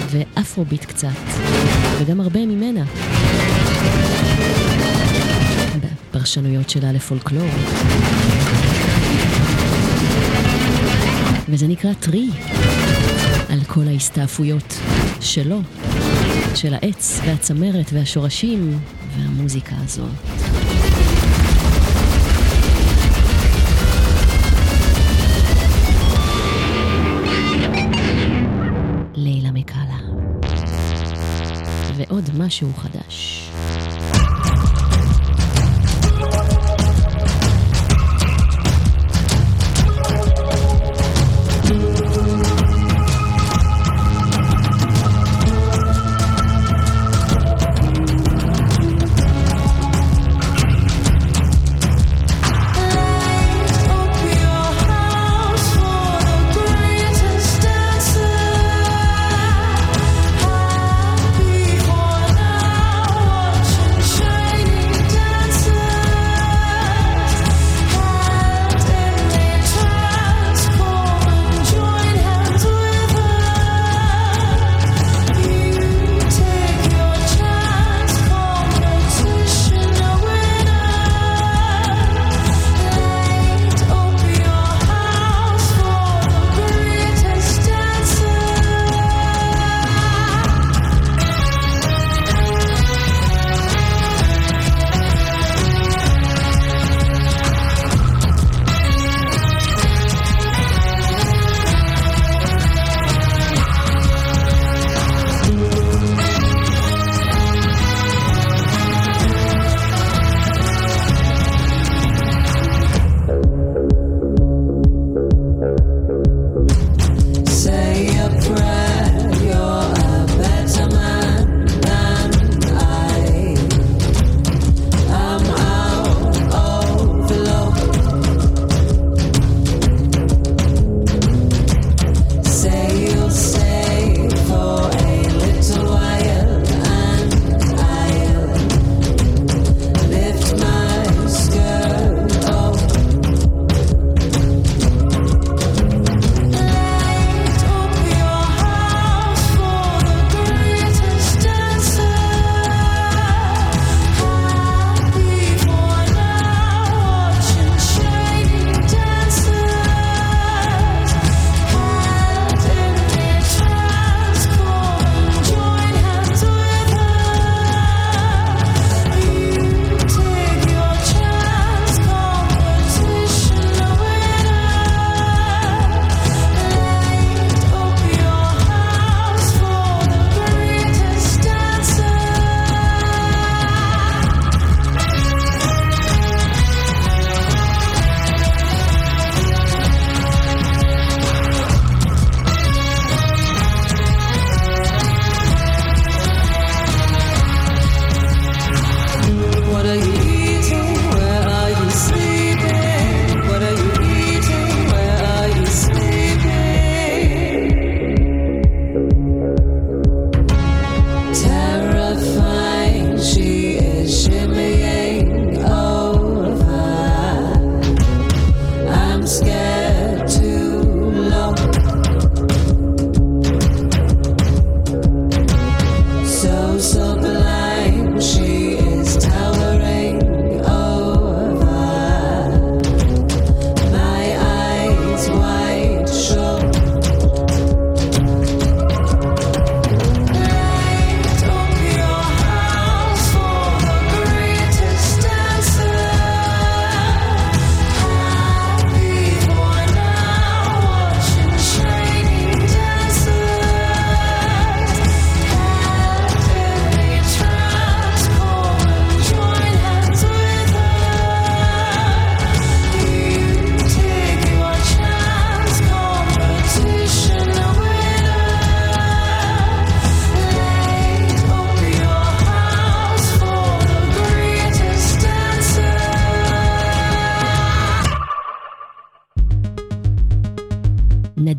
ואפרוביט קצת, וגם הרבה ממנה. בפרשנויות שלה לפולקלור. וזה נקרא טרי, על כל ההסתעפויות שלו, של העץ והצמרת והשורשים והמוזיקה הזאת. משהו חדש.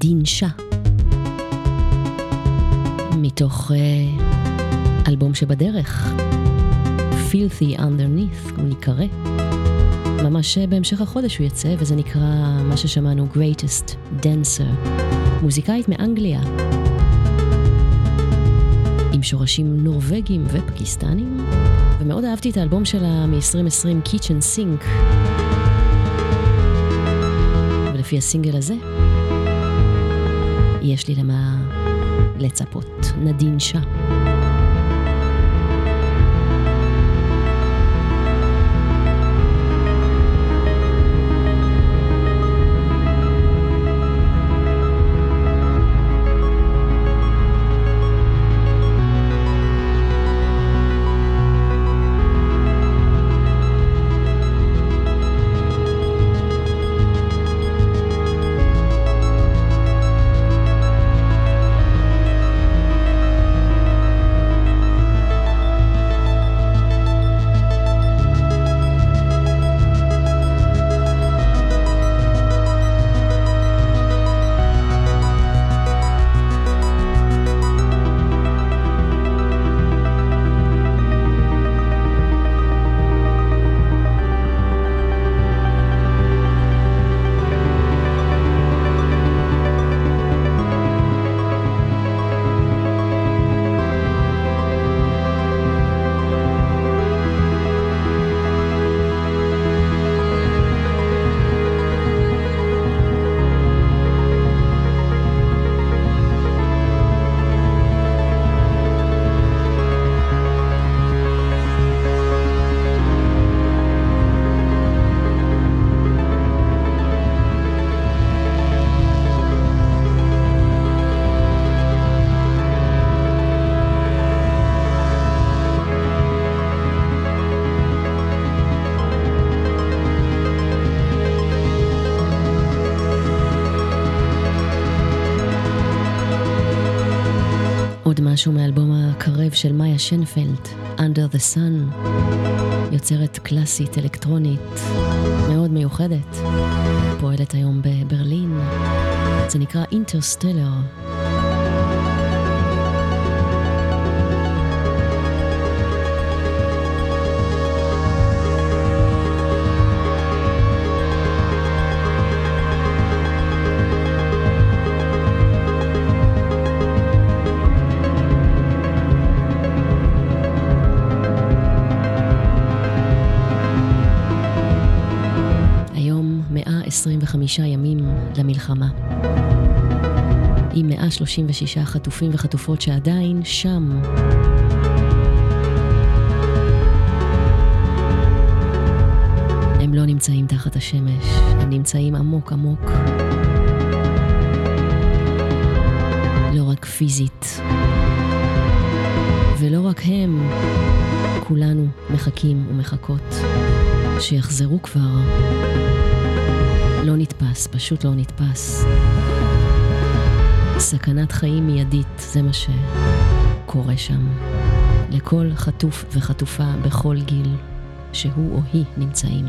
נדין שאה. מתוך uh, אלבום שבדרך, Filthy Underneath, הוא ייקרא. ממש אה, בהמשך החודש הוא יצא, וזה נקרא מה ששמענו Greatest Dancer, מוזיקאית מאנגליה, עם שורשים נורבגים ופקיסטנים, ומאוד אהבתי את האלבום שלה מ-2020, Kitchen Sink. ולפי הסינגל הזה, יש לי למה לצפות. נדין שאה. משהו מאלבום הקרב של מאיה שנפלד, Under the Sun, יוצרת קלאסית אלקטרונית מאוד מיוחדת, פועלת היום בברלין, זה נקרא אינטרסטלר. למלחמה. עם 136 חטופים וחטופות שעדיין שם. הם לא נמצאים תחת השמש, הם נמצאים עמוק עמוק. לא רק פיזית, ולא רק הם, כולנו מחכים ומחכות שיחזרו כבר. לא נתפס, פשוט לא נתפס. סכנת חיים מיידית, זה מה שקורה שם. לכל חטוף וחטופה בכל גיל שהוא או היא נמצאים.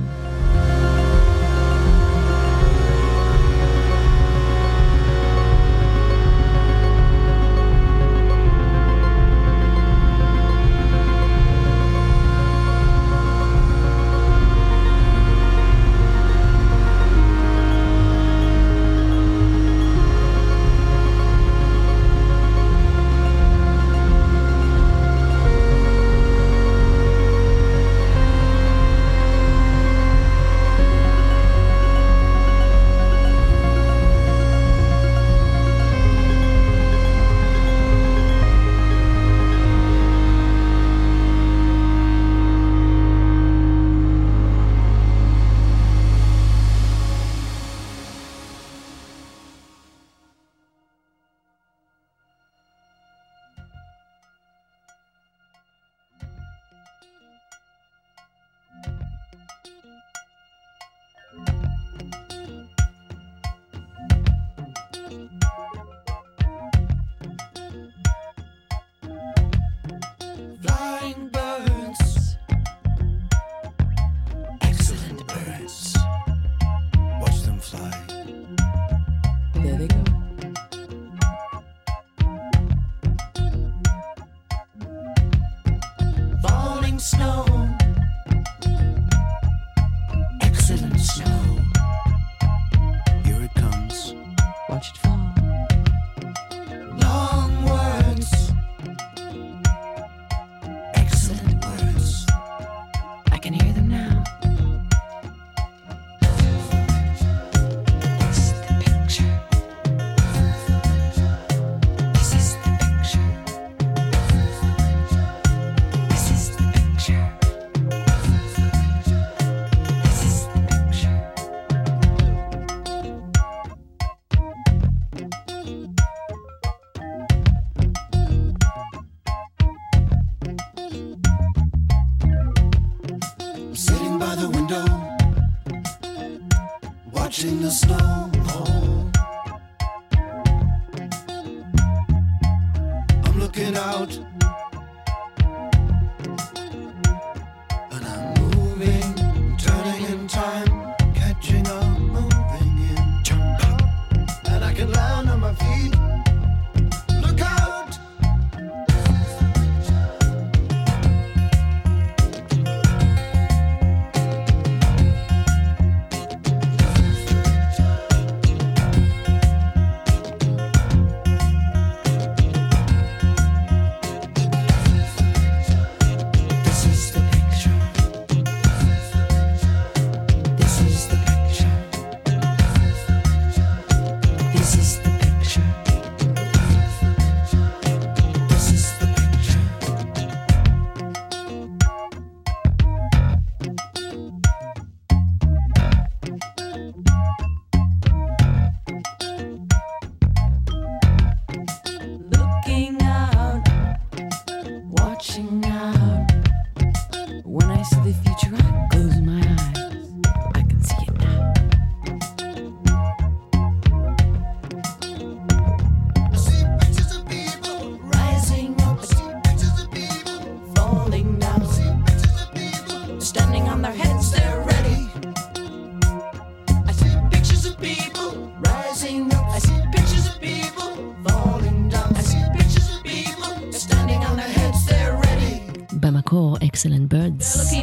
Excellent Birds.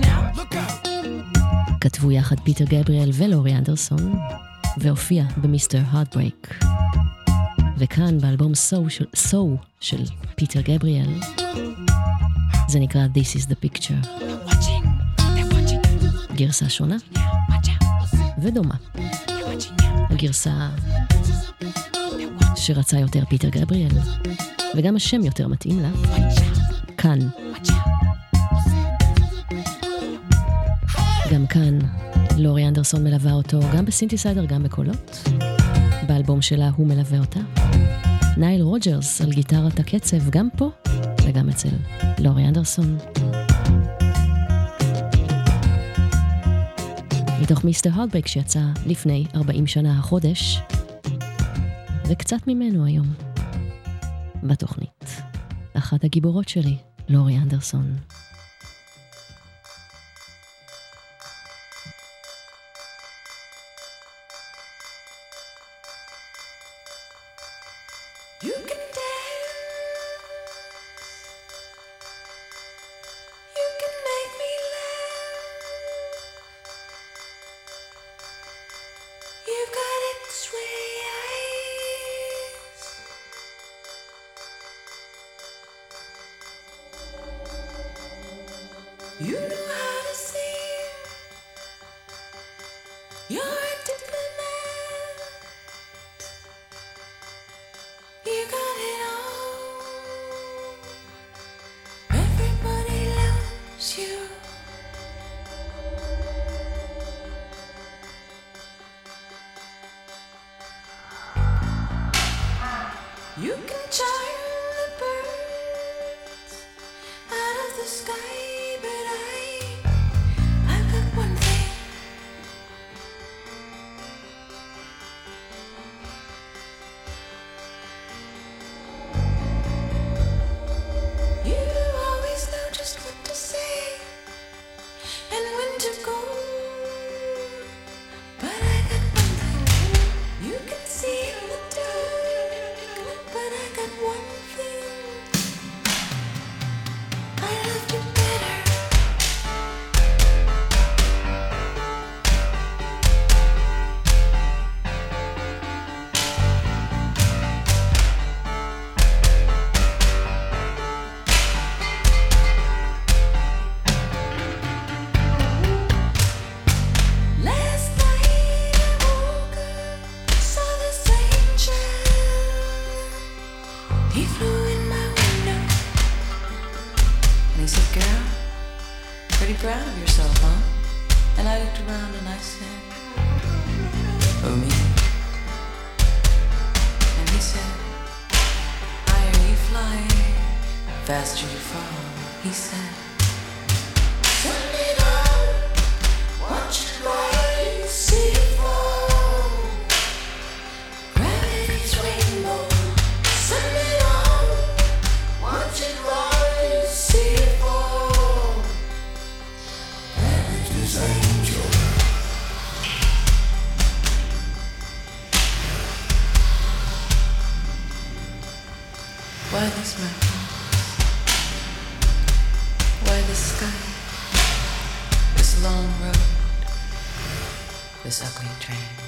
כתבו יחד פיטר גבריאל ולורי אנדרסון, והופיע ב Mister Heartbreak. וכאן באלבום סו של, סו של פיטר גבריאל, זה נקרא This is the picture. גרסה שונה ודומה. הגרסה שרצה יותר פיטר גבריאל, וגם השם יותר מתאים לה, כאן. גם כאן לורי אנדרסון מלווה אותו גם בסינתסייזר, גם בקולות. באלבום שלה הוא מלווה אותה. נייל רוג'רס על גיטרת הקצב, גם פה וגם אצל לורי אנדרסון. מתוך Mister Heartbreak שיצא לפני 40 שנה החודש, וקצת ממנו היום, בתוכנית. אחת הגיבורות שלי, לורי אנדרסון. Why this mountain? Why this sky? This long road? This ugly train?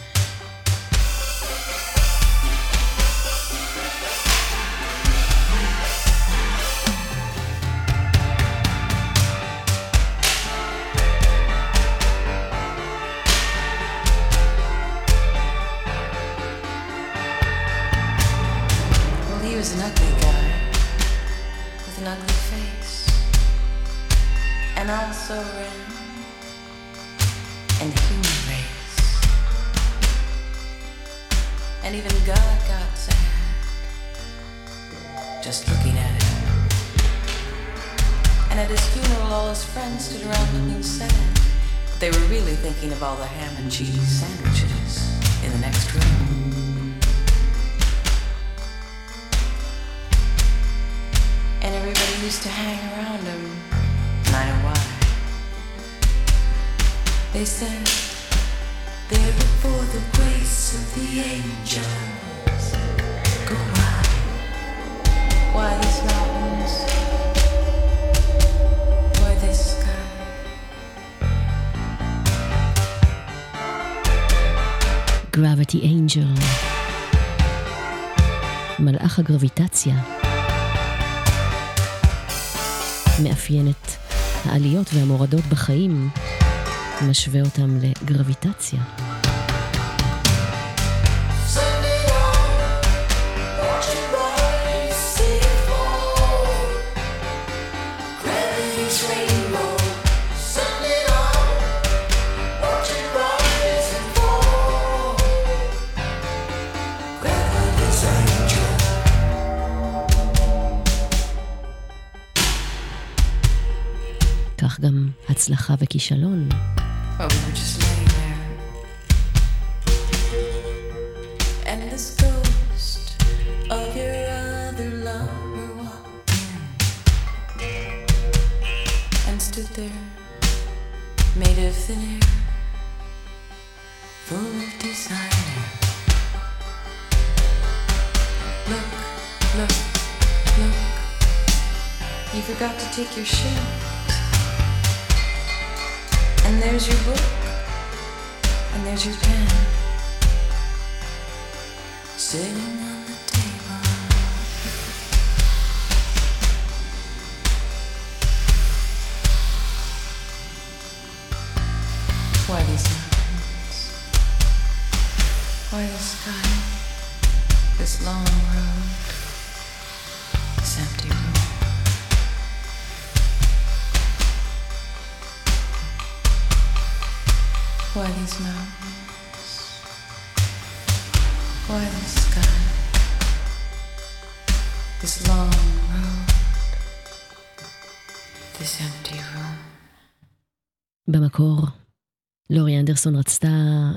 הגרביטציה מאפיינת העליות והמורדות בחיים, משווה אותם לגרביטציה. אנדרסון רצתה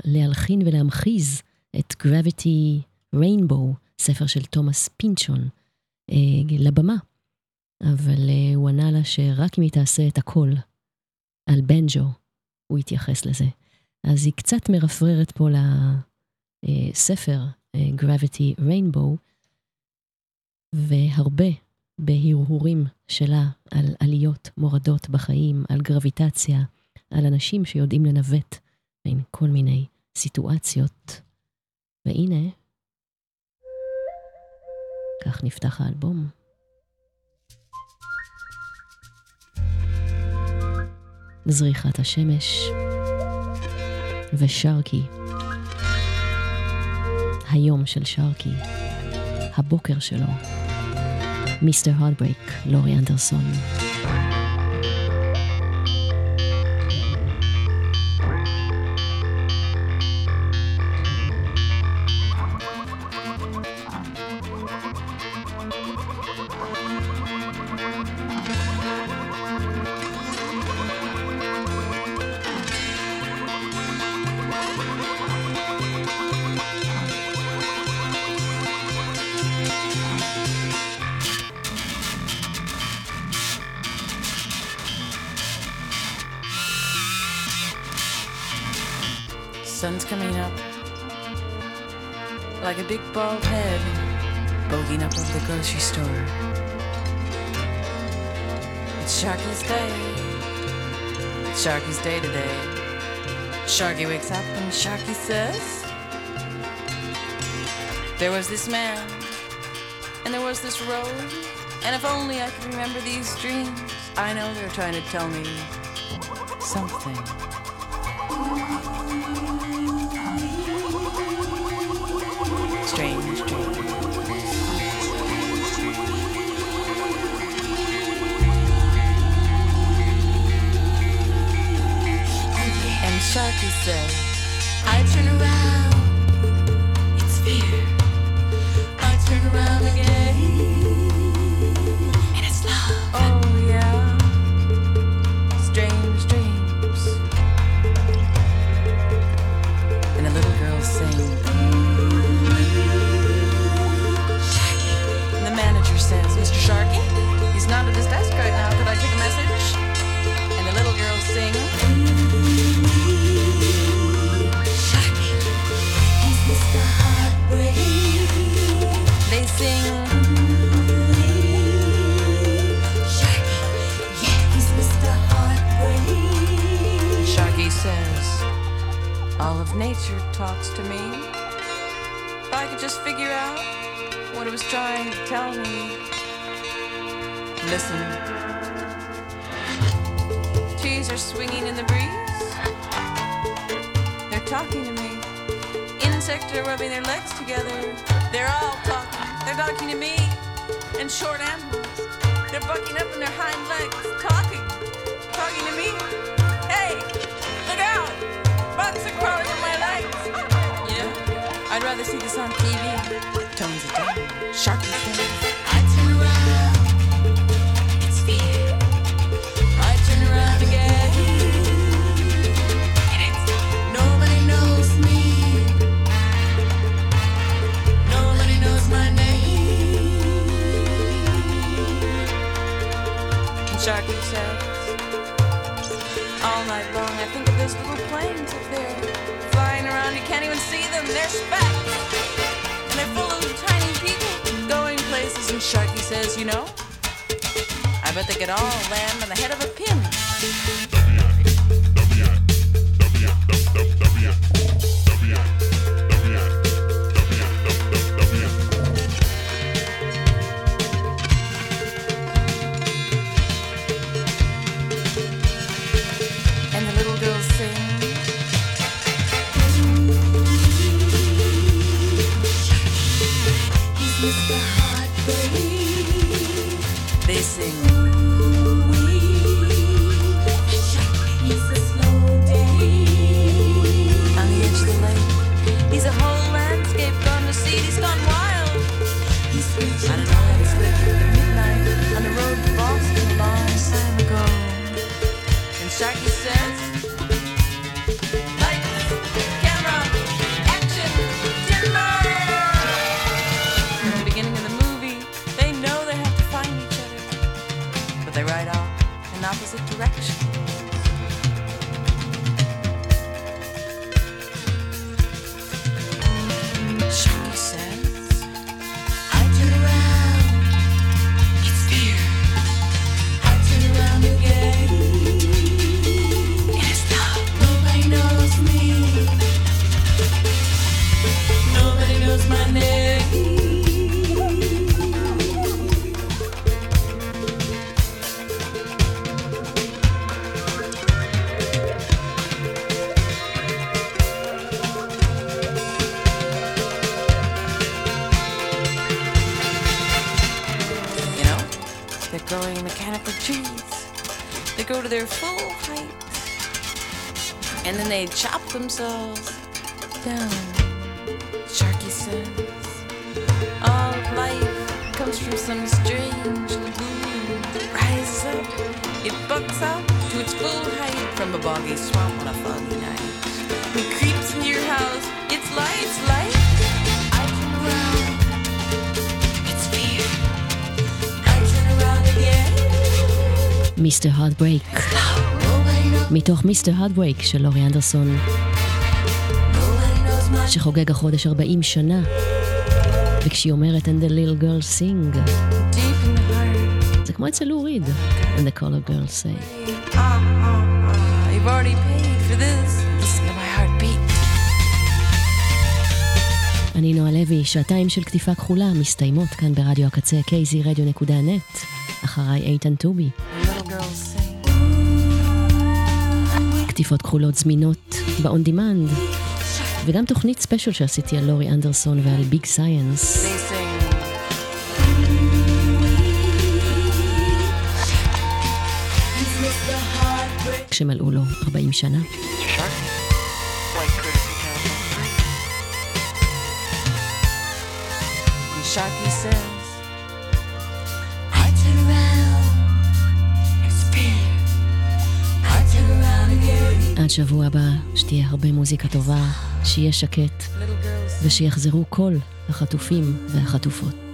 להלחין ולהמחיז את Gravity Rainbow, ספר של תומאס פינצ'ון, אה, לבמה. אבל אה, הוא ענה לה שרק אם היא תעשה את הכל על בנג'ו, הוא יתייחס לזה. אז היא קצת מרפררת פה לספר אה, Gravity Rainbow, והרבה בהרהורים שלה על עליות, מורדות בחיים, על גרביטציה, על אנשים שיודעים לנווט בין כל מיני סיטואציות. והנה, כך נפתח האלבום. זריחת השמש ושרקי. היום של שרקי, הבוקר שלו. מיסטר הרדברייק, לורי אנדרסון. bald head up over the grocery store. It's Sharky's day. It's Sharky's day today. Sharky wakes up and Sharky says, There was this man, and there was this road, and if only I could remember these dreams, I know they're trying to tell me something. they're full of tiny people going places. And Sharky says, you know, I bet they could all land on the head of a pin. themselves down. Sharky says, all life comes from some strange lagoon rises up. It bucks to its full height from a boggy swamp on a foggy night. It creeps your house. It's life's life. Mr. Heartbreak. מתוך מיסטר של לורי אנדרסון. שחוגג החודש 40 שנה, וכשהיא אומרת And the little girl sing, זה כמו אצל לוריד, And the color girl say. אני נועה לוי, שעתיים של קטיפה כחולה מסתיימות כאן ברדיו הקצה kzradio.net, אחריי איתן טובי. קטיפות כחולות זמינות ב-on demand, וגם תוכנית special שעשיתי על לורי אנדרסון ועל Big Science. כשמלאו לו 40 שנה. Sharky. עד שבוע הבא, שתהיה הרבה מוזיקה טובה, שיהיה שקט, ושיחזרו כל החטופים והחטופות.